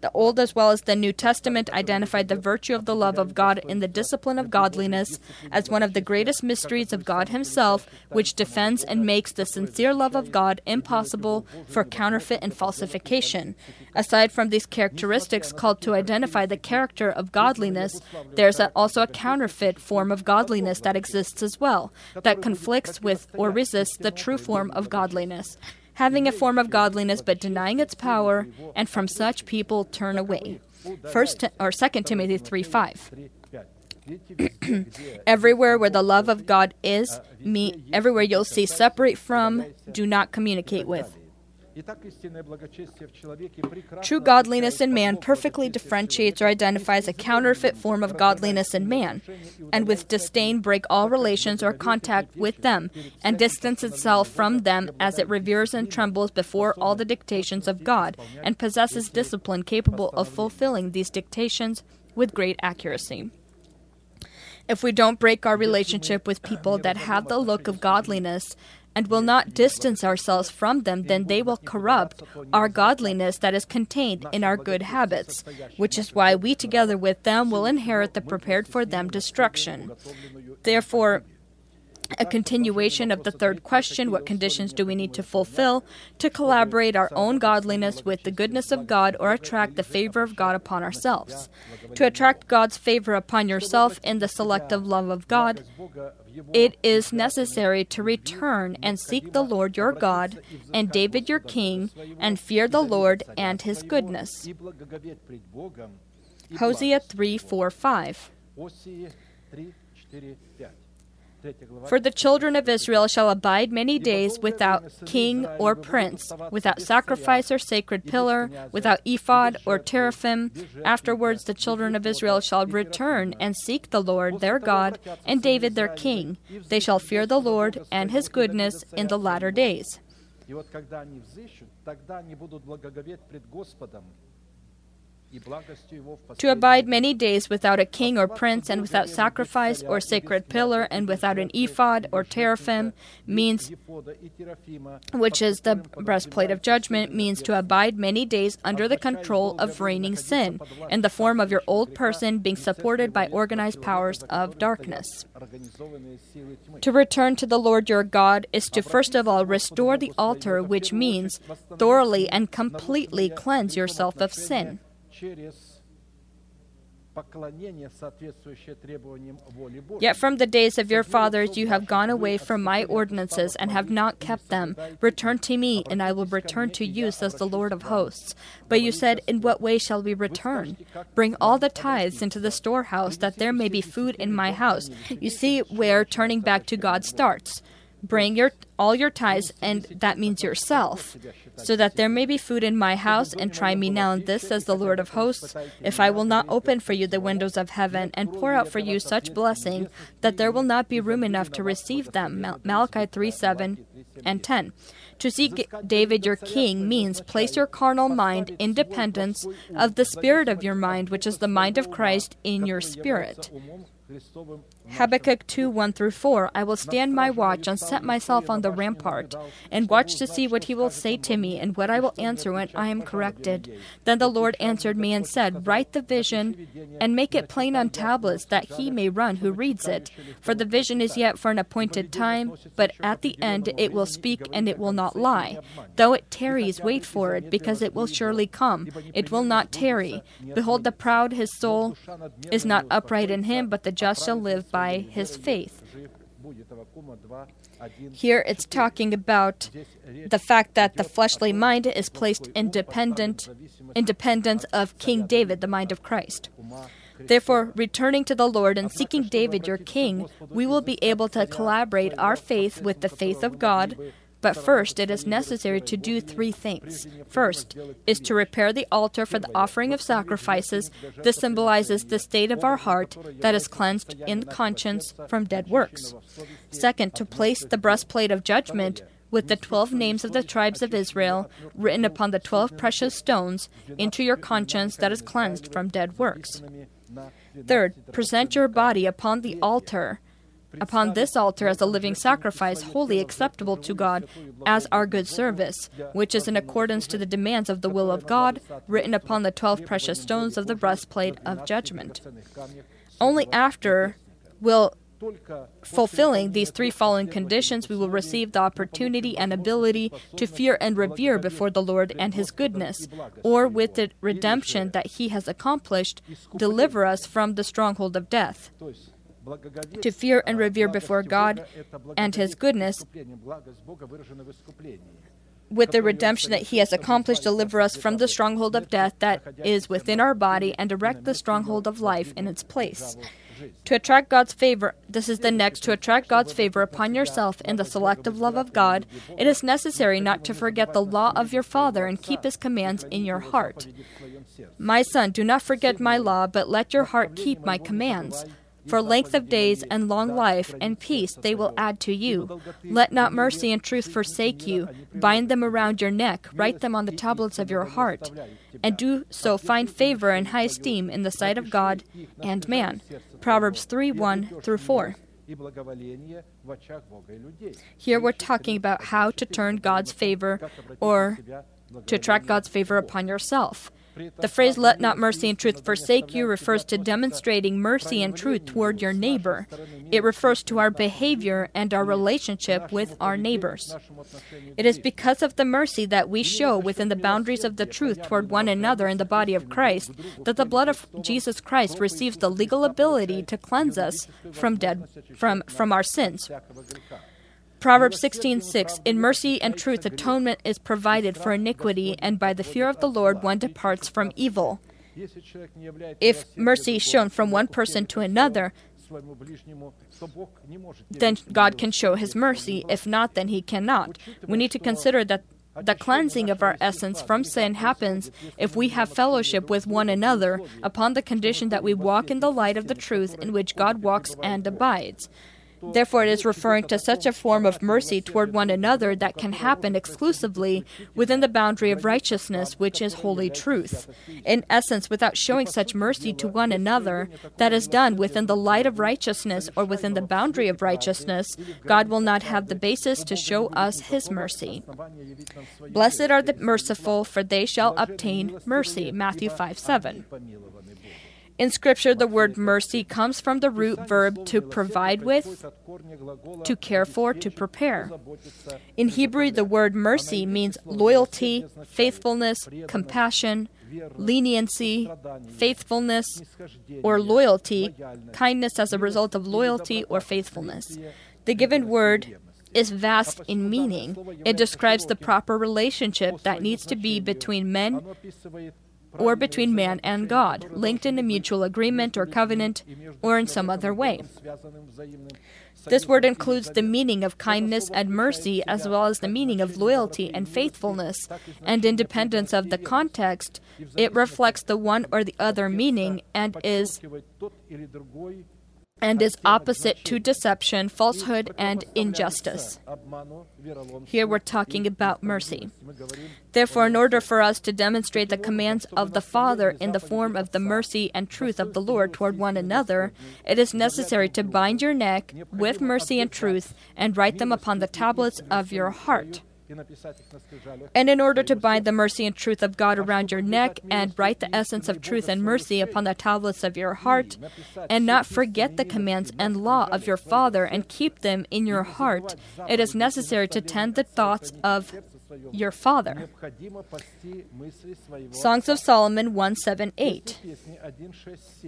The Old as well as the New Testament identified the virtue of the love of God in the discipline of godliness as one of the greatest mysteries of God Himself, which defends and makes the sincere love of God impossible for counterfeit and falsification. Aside from these characteristics called to identify the character of godliness, there's also a counterfeit form of godliness that exists as well, that conflicts with or resists the true form of godliness having a form of godliness but denying its power, and from such people turn away. First or Second Timothy three five. everywhere where the love of God is, me everywhere you'll see separate from, do not communicate with. True godliness in man perfectly differentiates or identifies a counterfeit form of godliness in man, and with disdain break all relations or contact with them, and distance itself from them as it reveres and trembles before all the dictations of God, and possesses discipline capable of fulfilling these dictations with great accuracy. If we don't break our relationship with people that have the look of godliness, and will not distance ourselves from them, then they will corrupt our godliness that is contained in our good habits, which is why we together with them will inherit the prepared for them destruction. Therefore, a continuation of the third question what conditions do we need to fulfill to collaborate our own godliness with the goodness of God or attract the favor of God upon ourselves? To attract God's favor upon yourself in the selective love of God, it is necessary to return and seek the Lord your God and David your king and fear the Lord and his goodness. Hosea 3 4 5. For the children of Israel shall abide many days without king or prince, without sacrifice or sacred pillar, without ephod or teraphim. Afterwards the children of Israel shall return and seek the Lord their God and David their king. They shall fear the Lord and his goodness in the latter days. To abide many days without a king or prince, and without sacrifice or sacred pillar, and without an ephod or teraphim, means, which is the breastplate of judgment, means to abide many days under the control of reigning sin, in the form of your old person being supported by organized powers of darkness. To return to the Lord your God is to first of all restore the altar, which means thoroughly and completely cleanse yourself of sin. Yet from the days of your fathers you have gone away from my ordinances and have not kept them. Return to me, and I will return to you, says the Lord of hosts. But you said, In what way shall we return? Bring all the tithes into the storehouse, that there may be food in my house. You see where turning back to God starts. Bring your all your tithes, and that means yourself, so that there may be food in my house, and try me now in this, says the Lord of hosts, if I will not open for you the windows of heaven, and pour out for you such blessing that there will not be room enough to receive them. Mal- Malachi 3 7 and 10. To seek David your king means place your carnal mind in dependence of the spirit of your mind, which is the mind of Christ in your spirit. Habakkuk 2 1 through 4 I will stand my watch and set myself on the rampart, and watch to see what he will say to me, and what I will answer when I am corrected. Then the Lord answered me and said, Write the vision and make it plain on tablets, that he may run who reads it. For the vision is yet for an appointed time, but at the end it will speak and it will not lie. Though it tarries, wait for it, because it will surely come. It will not tarry. Behold, the proud, his soul is not upright in him, but the just shall live by his faith. Here it's talking about the fact that the fleshly mind is placed independent independence of King David, the mind of Christ. Therefore, returning to the Lord and seeking David your king, we will be able to collaborate our faith with the faith of God But first, it is necessary to do three things. First is to repair the altar for the offering of sacrifices. This symbolizes the state of our heart that is cleansed in conscience from dead works. Second, to place the breastplate of judgment with the twelve names of the tribes of Israel written upon the twelve precious stones into your conscience that is cleansed from dead works. Third, present your body upon the altar upon this altar as a living sacrifice, wholly acceptable to God, as our good service, which is in accordance to the demands of the will of God, written upon the twelve precious stones of the breastplate of judgment. Only after will fulfilling these three following conditions, we will receive the opportunity and ability to fear and revere before the Lord and His goodness, or with the redemption that He has accomplished, deliver us from the stronghold of death to fear and revere before God and His goodness with the redemption that He has accomplished, deliver us from the stronghold of death that is within our body and erect the stronghold of life in its place. To attract God's favor, this is the next, to attract God's favor upon yourself in the selective love of God, it is necessary not to forget the law of your Father and keep His commands in your heart. My son, do not forget my law, but let your heart keep my commands. For length of days and long life and peace they will add to you. Let not mercy and truth forsake you. Bind them around your neck, write them on the tablets of your heart, and do so find favor and high esteem in the sight of God and man. Proverbs 3 1 through 4. Here we're talking about how to turn God's favor or to attract God's favor upon yourself. The phrase, let not mercy and truth forsake you, refers to demonstrating mercy and truth toward your neighbor. It refers to our behavior and our relationship with our neighbors. It is because of the mercy that we show within the boundaries of the truth toward one another in the body of Christ that the blood of Jesus Christ receives the legal ability to cleanse us from dead from, from our sins. Proverbs 16:6 In mercy and truth atonement is provided for iniquity and by the fear of the Lord one departs from evil. If mercy is shown from one person to another, then God can show his mercy. If not, then he cannot. We need to consider that the cleansing of our essence from sin happens if we have fellowship with one another upon the condition that we walk in the light of the truth in which God walks and abides. Therefore, it is referring to such a form of mercy toward one another that can happen exclusively within the boundary of righteousness, which is holy truth. In essence, without showing such mercy to one another that is done within the light of righteousness or within the boundary of righteousness, God will not have the basis to show us his mercy. Blessed are the merciful, for they shall obtain mercy. Matthew 5 7. In Scripture, the word mercy comes from the root verb to provide with, to care for, to prepare. In Hebrew, the word mercy means loyalty, faithfulness, compassion, leniency, faithfulness, or loyalty, kindness as a result of loyalty or faithfulness. The given word is vast in meaning. It describes the proper relationship that needs to be between men or between man and God, linked in a mutual agreement or covenant, or in some other way. This word includes the meaning of kindness and mercy, as well as the meaning of loyalty and faithfulness, and independence of the context, it reflects the one or the other meaning and is and is opposite to deception, falsehood, and injustice. Here we're talking about mercy. Therefore, in order for us to demonstrate the commands of the Father in the form of the mercy and truth of the Lord toward one another, it is necessary to bind your neck with mercy and truth and write them upon the tablets of your heart. And in order to bind the mercy and truth of God around your neck and write the essence of truth and mercy upon the tablets of your heart, and not forget the commands and law of your Father and keep them in your heart, it is necessary to tend the thoughts of your father. Songs of Solomon 1 7 8.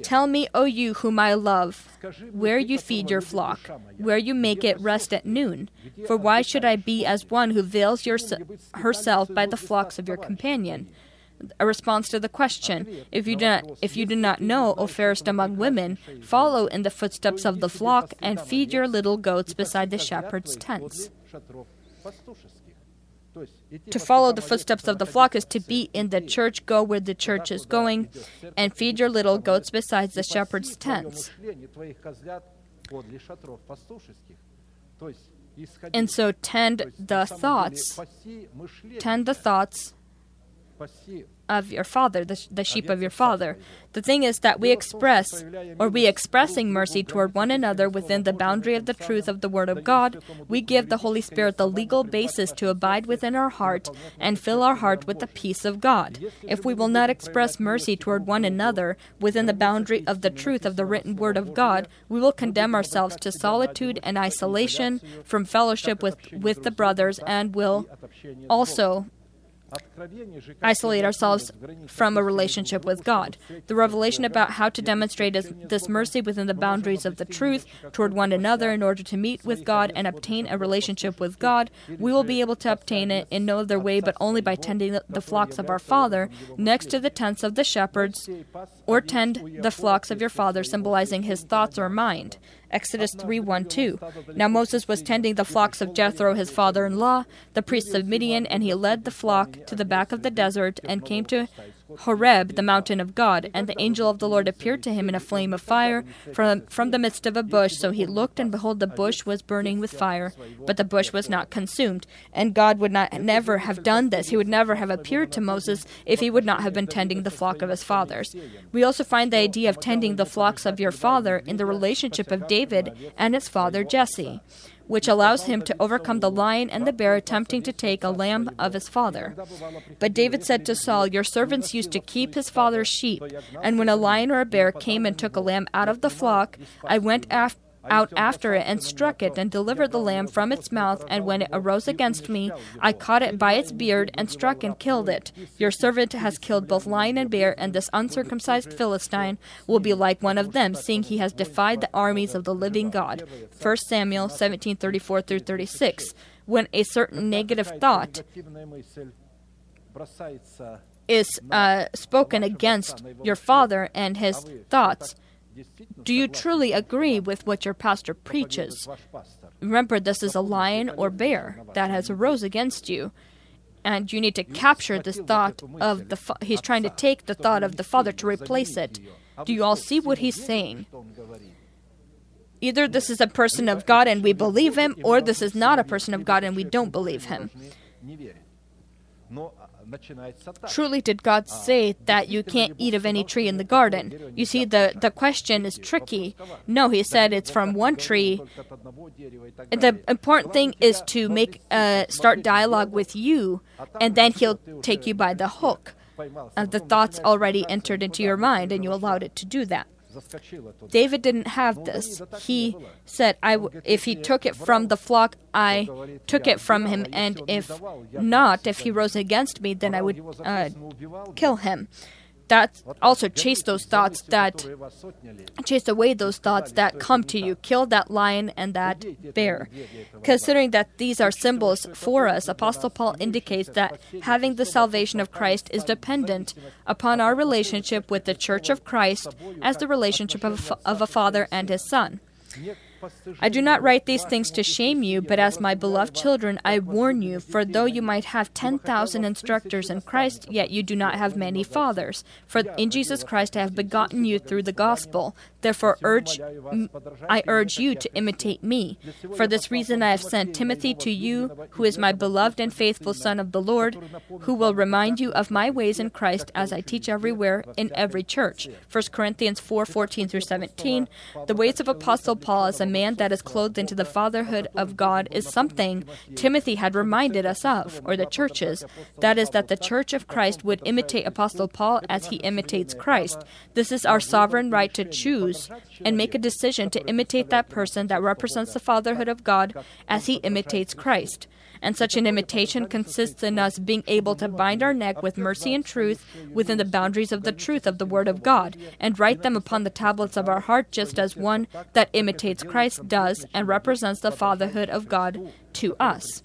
Tell me, O you whom I love, where you feed your flock, where you make it rest at noon. For why should I be as one who veils your, herself by the flocks of your companion? a response to the question if you do not if you do not know o fairest among women follow in the footsteps of the flock and feed your little goats beside the shepherd's tents To follow the footsteps of the flock is to be in the church, go where the church is going, and feed your little goats beside the shepherd's tents. And so tend the thoughts, tend the thoughts of your father, the, the sheep of your father. The thing is that we express, or we expressing mercy toward one another within the boundary of the truth of the Word of God, we give the Holy Spirit the legal basis to abide within our heart and fill our heart with the peace of God. If we will not express mercy toward one another within the boundary of the truth of the written Word of God, we will condemn ourselves to solitude and isolation from fellowship with, with the brothers and will also isolate ourselves from a relationship with God. The revelation about how to demonstrate this mercy within the boundaries of the truth toward one another in order to meet with God and obtain a relationship with God, we will be able to obtain it in no other way but only by tending the flocks of our Father next to the tents of the shepherds, or tend the flocks of your Father, symbolizing his thoughts or mind. Exodus 3 1 2. Now Moses was tending the flocks of Jethro, his father in law, the priests of Midian, and he led the flock to the back of the desert and came to Horeb, the mountain of God, and the angel of the Lord appeared to him in a flame of fire from, from the midst of a bush. So he looked, and behold, the bush was burning with fire, but the bush was not consumed. And God would not never have done this. He would never have appeared to Moses if he would not have been tending the flock of his fathers. We also find the idea of tending the flocks of your father in the relationship of David and his father Jesse which allows him to overcome the lion and the bear attempting to take a lamb of his father. But David said to Saul, Your servants used to keep his father's sheep, and when a lion or a bear came and took a lamb out of the flock, I went after out after it and struck it and delivered the lamb from its mouth. And when it arose against me, I caught it by its beard and struck and killed it. Your servant has killed both lion and bear, and this uncircumcised Philistine will be like one of them, seeing he has defied the armies of the living God. 1 Samuel 17:34 through 36. When a certain negative thought is uh, spoken against your father and his thoughts, do you truly agree with what your pastor preaches? Remember, this is a lion or bear that has arose against you. And you need to capture this thought of the. Fa- he's trying to take the thought of the father to replace it. Do you all see what he's saying? Either this is a person of God and we believe him, or this is not a person of God and we don't believe him. Truly, did God say that you can't eat of any tree in the garden? You see, the, the question is tricky. No, he said it's from one tree. And The important thing is to make uh, start dialogue with you, and then he'll take you by the hook. Uh, the thoughts already entered into your mind, and you allowed it to do that. David didn't have this. He said, "I w- if he took it from the flock, I took it from him, and if not, if he rose against me, then I would uh, kill him." That also chase those thoughts that chase away those thoughts that come to you. Kill that lion and that bear. Considering that these are symbols for us, Apostle Paul indicates that having the salvation of Christ is dependent upon our relationship with the Church of Christ as the relationship of, of a father and his son. I do not write these things to shame you, but as my beloved children, I warn you, for though you might have 10,000 instructors in Christ, yet you do not have many fathers. For in Jesus Christ I have begotten you through the gospel. Therefore, urge, I urge you to imitate me. For this reason, I have sent Timothy to you, who is my beloved and faithful Son of the Lord, who will remind you of my ways in Christ as I teach everywhere in every church. 1 Corinthians 4 14 through 17. The ways of Apostle Paul as a man that is clothed into the fatherhood of God is something Timothy had reminded us of, or the churches. That is, that the church of Christ would imitate Apostle Paul as he imitates Christ. This is our sovereign right to choose and make a decision to imitate that person that represents the fatherhood of God as he imitates Christ and such an imitation consists in us being able to bind our neck with mercy and truth within the boundaries of the truth of the Word of God, and write them upon the tablets of our heart just as one that imitates Christ does and represents the fatherhood of God to us.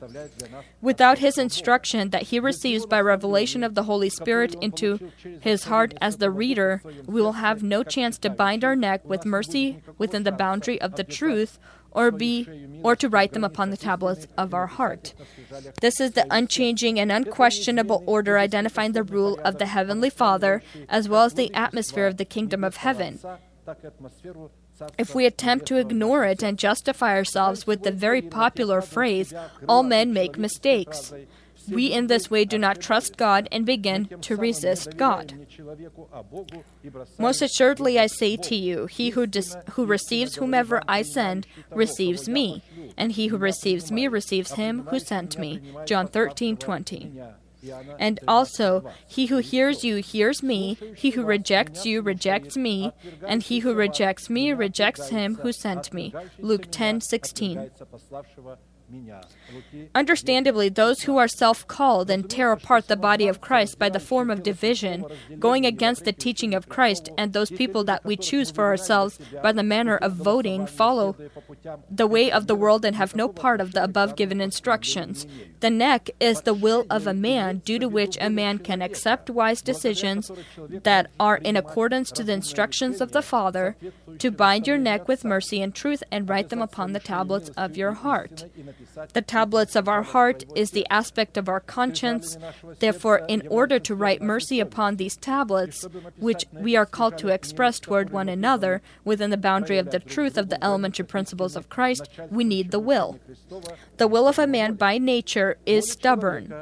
Without his instruction that he receives by revelation of the Holy Spirit into his heart as the reader, we will have no chance to bind our neck with mercy within the boundary of the truth or be or to write them upon the tablets of our heart. This is the unchanging and unquestionable order identifying the rule of the heavenly Father as well as the atmosphere of the kingdom of heaven. If we attempt to ignore it and justify ourselves with the very popular phrase, all men make mistakes, we in this way do not trust God and begin to resist God. Most assuredly, I say to you, he who, dis- who receives whomever I send receives me, and he who receives me receives him who sent me. John 13 20. And also, he who hears you hears me, he who rejects you rejects me, and he who rejects me rejects him who sent me. Luke 10 16. Understandably, those who are self called and tear apart the body of Christ by the form of division, going against the teaching of Christ, and those people that we choose for ourselves by the manner of voting, follow the way of the world and have no part of the above given instructions. The neck is the will of a man, due to which a man can accept wise decisions that are in accordance to the instructions of the Father, to bind your neck with mercy and truth and write them upon the tablets of your heart. The tablets of our heart is the aspect of our conscience. Therefore, in order to write mercy upon these tablets, which we are called to express toward one another within the boundary of the truth of the elementary principles of Christ, we need the will. The will of a man by nature is stubborn.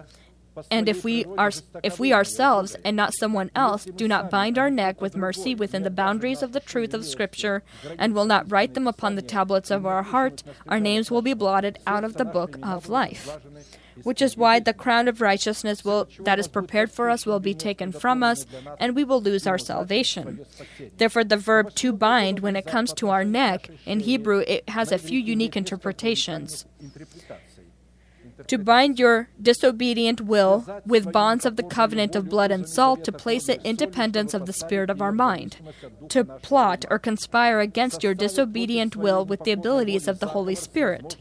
And if we are if we ourselves and not someone else do not bind our neck with mercy within the boundaries of the truth of scripture and will not write them upon the tablets of our heart, our names will be blotted out of the book of life. Which is why the crown of righteousness will that is prepared for us will be taken from us and we will lose our salvation. Therefore the verb to bind when it comes to our neck in Hebrew it has a few unique interpretations to bind your disobedient will with bonds of the covenant of blood and salt, to place it in dependence of the spirit of our mind, to plot or conspire against your disobedient will with the abilities of the Holy Spirit,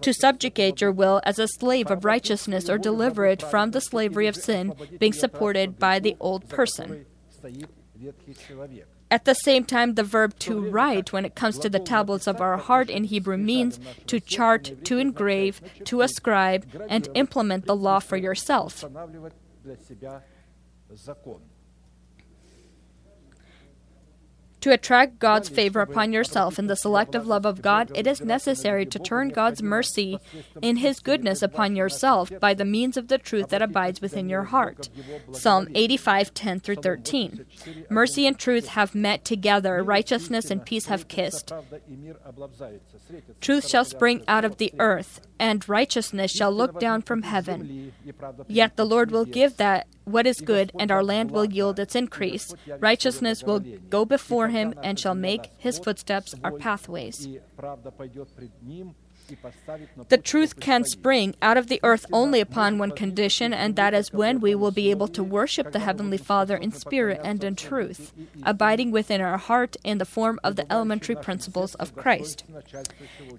to subjugate your will as a slave of righteousness or deliver it from the slavery of sin, being supported by the old person. At the same time, the verb to write, when it comes to the tablets of our heart in Hebrew, means to chart, to engrave, to ascribe, and implement the law for yourself. To attract God's favor upon yourself in the selective love of God, it is necessary to turn God's mercy in His goodness upon yourself by the means of the truth that abides within your heart. Psalm 85 10 through 13. Mercy and truth have met together, righteousness and peace have kissed. Truth shall spring out of the earth, and righteousness shall look down from heaven. Yet the Lord will give that what is good, and our land will yield its increase. Righteousness will go before him and shall make his footsteps our pathways. The truth can spring out of the earth only upon one condition, and that is when we will be able to worship the Heavenly Father in spirit and in truth, abiding within our heart in the form of the elementary principles of Christ.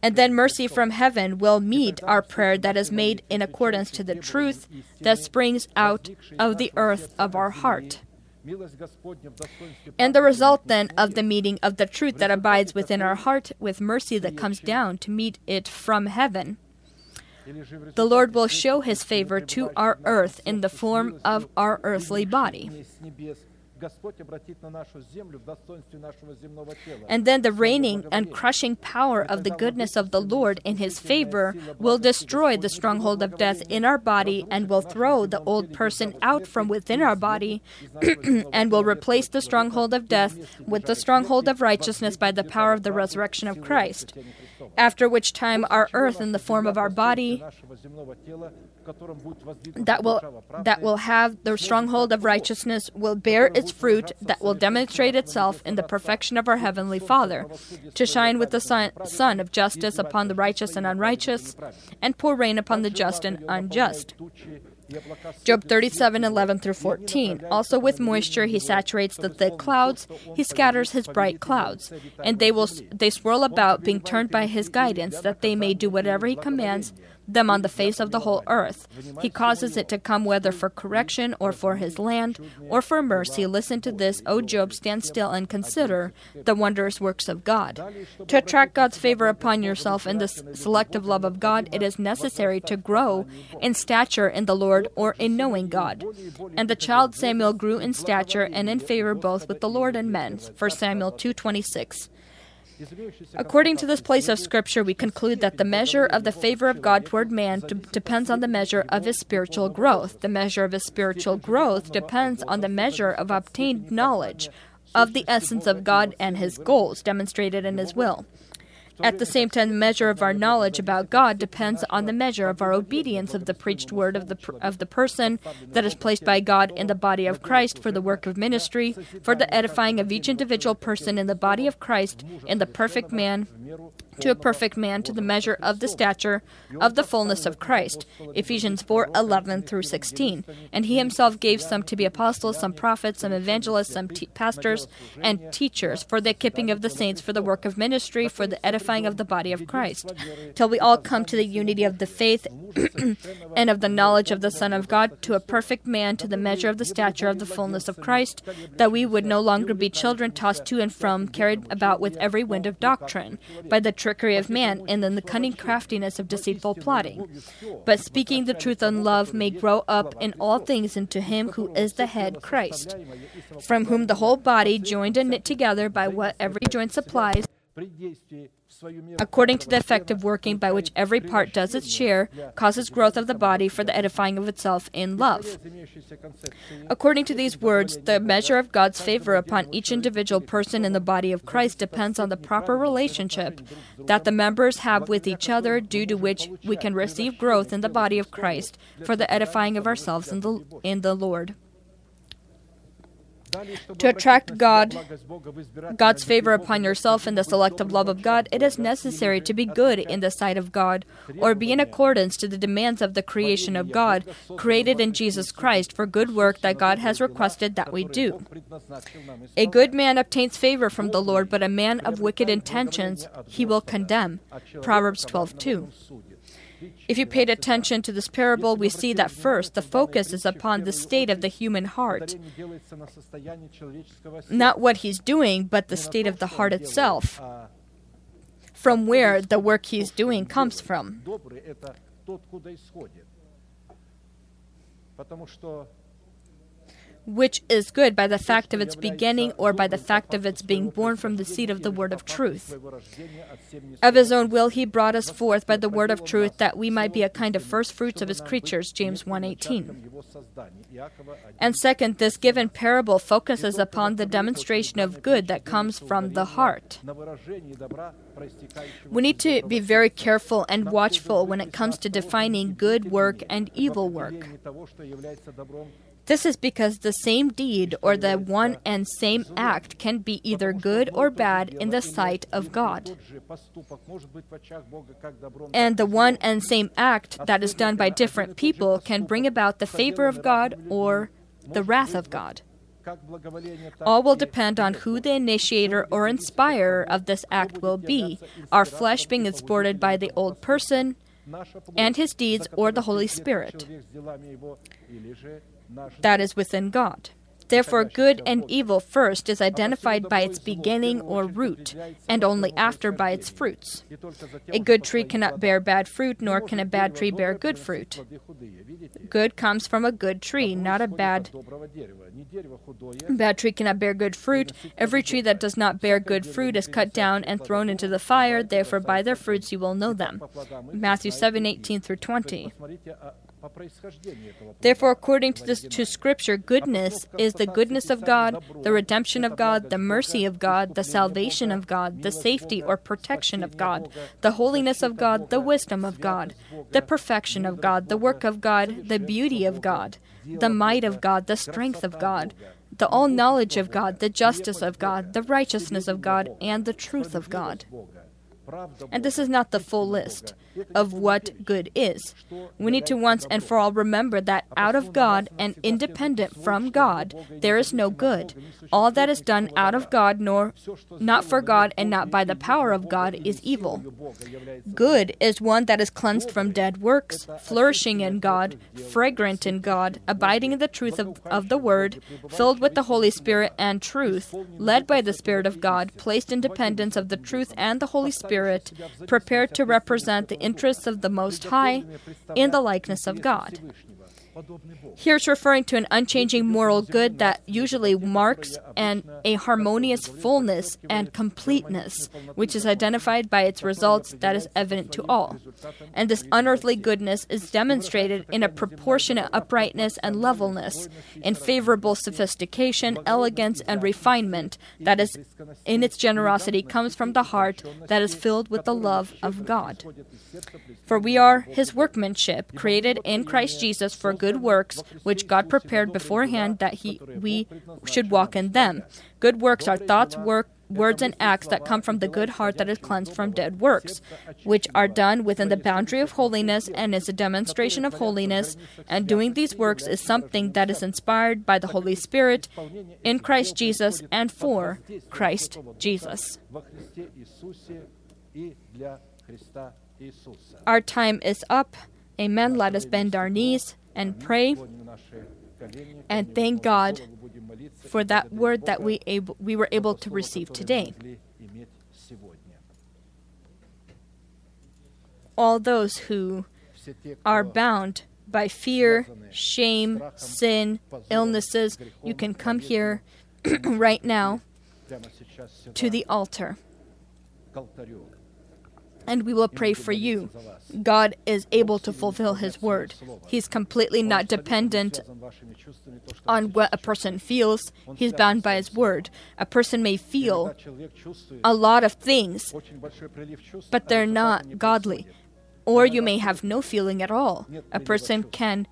And then mercy from heaven will meet our prayer that is made in accordance to the truth that springs out of the earth of our heart. And the result then of the meeting of the truth that abides within our heart with mercy that comes down to meet it from heaven. The Lord will show his favor to our earth in the form of our earthly body. And then the reigning and crushing power of the goodness of the Lord in his favor will destroy the stronghold of death in our body and will throw the old person out from within our body and will replace the stronghold of death with the stronghold of righteousness by the power of the resurrection of Christ. After which time our earth in the form of our body that will that will have the stronghold of righteousness will bear its fruit that will demonstrate itself in the perfection of our heavenly Father, to shine with the sun, sun of justice upon the righteous and unrighteous, and pour rain upon the just and unjust. Job 37, 11 through 14. Also with moisture he saturates the thick clouds, he scatters his bright clouds, and they will they swirl about, being turned by his guidance, that they may do whatever he commands them on the face of the whole earth. He causes it to come whether for correction or for his land or for mercy. Listen to this, O Job, stand still and consider the wondrous works of God. To attract God's favor upon yourself in the selective love of God, it is necessary to grow in stature in the Lord or in knowing God. And the child Samuel grew in stature and in favor both with the Lord and men. 1 Samuel 2:26. According to this place of Scripture, we conclude that the measure of the favor of God toward man d- depends on the measure of his spiritual growth. The measure of his spiritual growth depends on the measure of obtained knowledge of the essence of God and his goals demonstrated in his will. At the same time, the measure of our knowledge about God depends on the measure of our obedience of the preached word of the of the person that is placed by God in the body of Christ for the work of ministry, for the edifying of each individual person in the body of Christ, in the perfect man to a perfect man to the measure of the stature of the fullness of Christ. Ephesians 4:11 through 16. And he himself gave some to be apostles, some prophets, some evangelists, some te- pastors and teachers for the equipping of the saints for the work of ministry, for the edifying of the body of Christ, till we all come to the unity of the faith and of the knowledge of the Son of God to a perfect man to the measure of the stature of the fullness of Christ, that we would no longer be children tossed to and from, carried about with every wind of doctrine, by the trickery of man, and in the cunning craftiness of deceitful plotting. But speaking the truth in love may grow up in all things into him who is the head, Christ, from whom the whole body, joined and knit together by what every joint supplies, according to the effective working by which every part does its share, causes growth of the body for the edifying of itself in love. According to these words, the measure of God's favor upon each individual person in the body of Christ depends on the proper relationship that the members have with each other, due to which we can receive growth in the body of Christ for the edifying of ourselves in the, in the Lord. To attract God, God's favor upon yourself in the selective love of God, it is necessary to be good in the sight of God, or be in accordance to the demands of the creation of God, created in Jesus Christ for good work that God has requested that we do. A good man obtains favor from the Lord, but a man of wicked intentions he will condemn. Proverbs 12:2. If you paid attention to this parable, we see that first, the focus is upon the state of the human heart. Not what he's doing, but the state of the heart itself, from where the work he's doing comes from. Which is good by the fact of its beginning or by the fact of its being born from the seed of the word of truth. Of his own will he brought us forth by the word of truth that we might be a kind of first fruits of his creatures, James 1:18. And second, this given parable focuses upon the demonstration of good that comes from the heart. We need to be very careful and watchful when it comes to defining good work and evil work. This is because the same deed or the one and same act can be either good or bad in the sight of God. And the one and same act that is done by different people can bring about the favor of God or the wrath of God. All will depend on who the initiator or inspirer of this act will be, our flesh being exported by the old person and his deeds or the Holy Spirit that is within God. Therefore, good and evil first is identified by its beginning or root, and only after by its fruits. A good tree cannot bear bad fruit, nor can a bad tree bear good fruit. Good comes from a good tree, not a bad. Bad tree cannot bear good fruit. Every tree that does not bear good fruit is cut down and thrown into the fire. Therefore, by their fruits you will know them. Matthew 7:18 through 20. Therefore, according to this to Scripture, goodness is the goodness of God, the redemption of God, the mercy of God, the salvation of God, the safety or protection of God, the holiness of God, the wisdom of God, the perfection of God, the work of God, the beauty of God, the might of God, the strength of God, the all knowledge of God, the justice of God, the righteousness of God, and the truth of God. And this is not the full list of what good is. We need to once and for all remember that out of God and independent from God, there is no good. All that is done out of God, nor not for God and not by the power of God, is evil. Good is one that is cleansed from dead works, flourishing in God, fragrant in God, abiding in the truth of, of the Word, filled with the Holy Spirit and truth, led by the Spirit of God, placed in dependence of the truth and the Holy Spirit Spirit, prepared to represent the interests of the Most High in the likeness of God. Here it's referring to an unchanging moral good that usually marks an, a harmonious fullness and completeness, which is identified by its results that is evident to all. And this unearthly goodness is demonstrated in a proportionate uprightness and levelness, in favorable sophistication, elegance, and refinement that is in its generosity comes from the heart that is filled with the love of God. For we are his workmanship, created in Christ Jesus for good good works which God prepared beforehand that he we should walk in them. Good works are thoughts, work, words and acts that come from the good heart that is cleansed from dead works, which are done within the boundary of holiness and is a demonstration of holiness. And doing these works is something that is inspired by the Holy Spirit in Christ Jesus and for Christ Jesus. Our time is up. Amen. Let us bend our knees and pray and thank God for that word that we, able, we were able to receive today. All those who are bound by fear, shame, sin, illnesses, you can come here right now to the altar and we will pray for you. God is able to fulfill His word. He's completely not dependent on what a person feels, He's bound by His word. A person may feel a lot of things, but they're not godly. Or you may have no feeling at all. A person can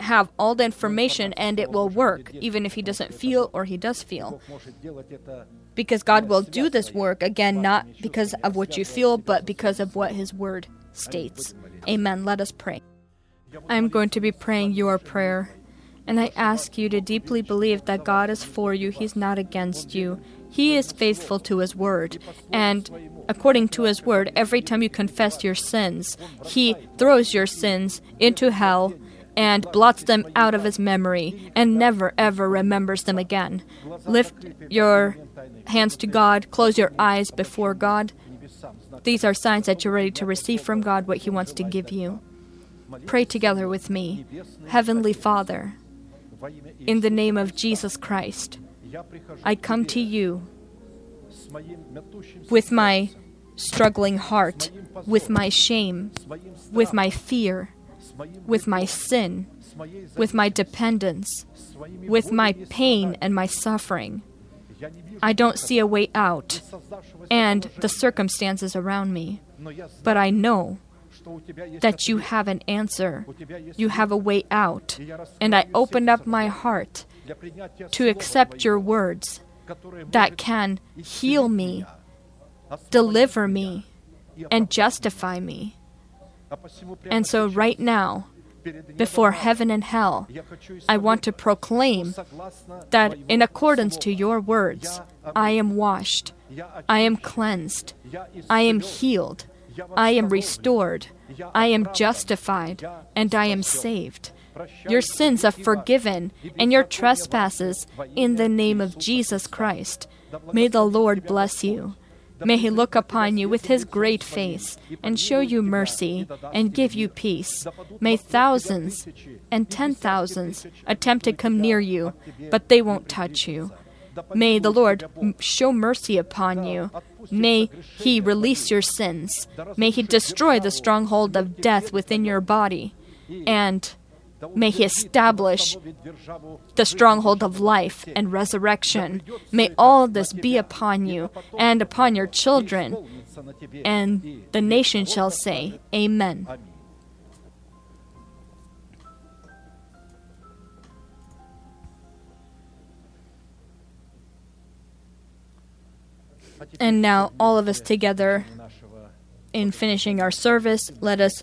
have all the information and it will work, even if he doesn't feel or he does feel. Because God will do this work, again, not because of what you feel, but because of what His Word states. Amen. Let us pray. I am going to be praying your prayer, and I ask you to deeply believe that God is for you, He's not against you. He is faithful to His Word, and according to His Word, every time you confess your sins, He throws your sins into hell and blots them out of his memory and never ever remembers them again. Lift your hands to God, close your eyes before God. These are signs that you're ready to receive from God what He wants to give you. Pray together with me. Heavenly Father, in the name of Jesus Christ, I come to you with my struggling heart, with my shame, with my fear with my sin, with my dependence, with my pain and my suffering. I don't see a way out and the circumstances around me, but I know that you have an answer. You have a way out. And I open up my heart to accept your words that can heal me, deliver me, and justify me. And so, right now, before heaven and hell, I want to proclaim that in accordance to your words, I am washed, I am cleansed, I am healed, I am restored, I am justified, and I am saved. Your sins are forgiven, and your trespasses in the name of Jesus Christ. May the Lord bless you. May he look upon you with his great face and show you mercy and give you peace. May thousands and ten thousands attempt to come near you, but they won't touch you. May the Lord show mercy upon you. May He release your sins. May He destroy the stronghold of death within your body. And May He establish the stronghold of life and resurrection. May all this be upon you and upon your children. And the nation shall say, Amen. And now, all of us together, in finishing our service, let us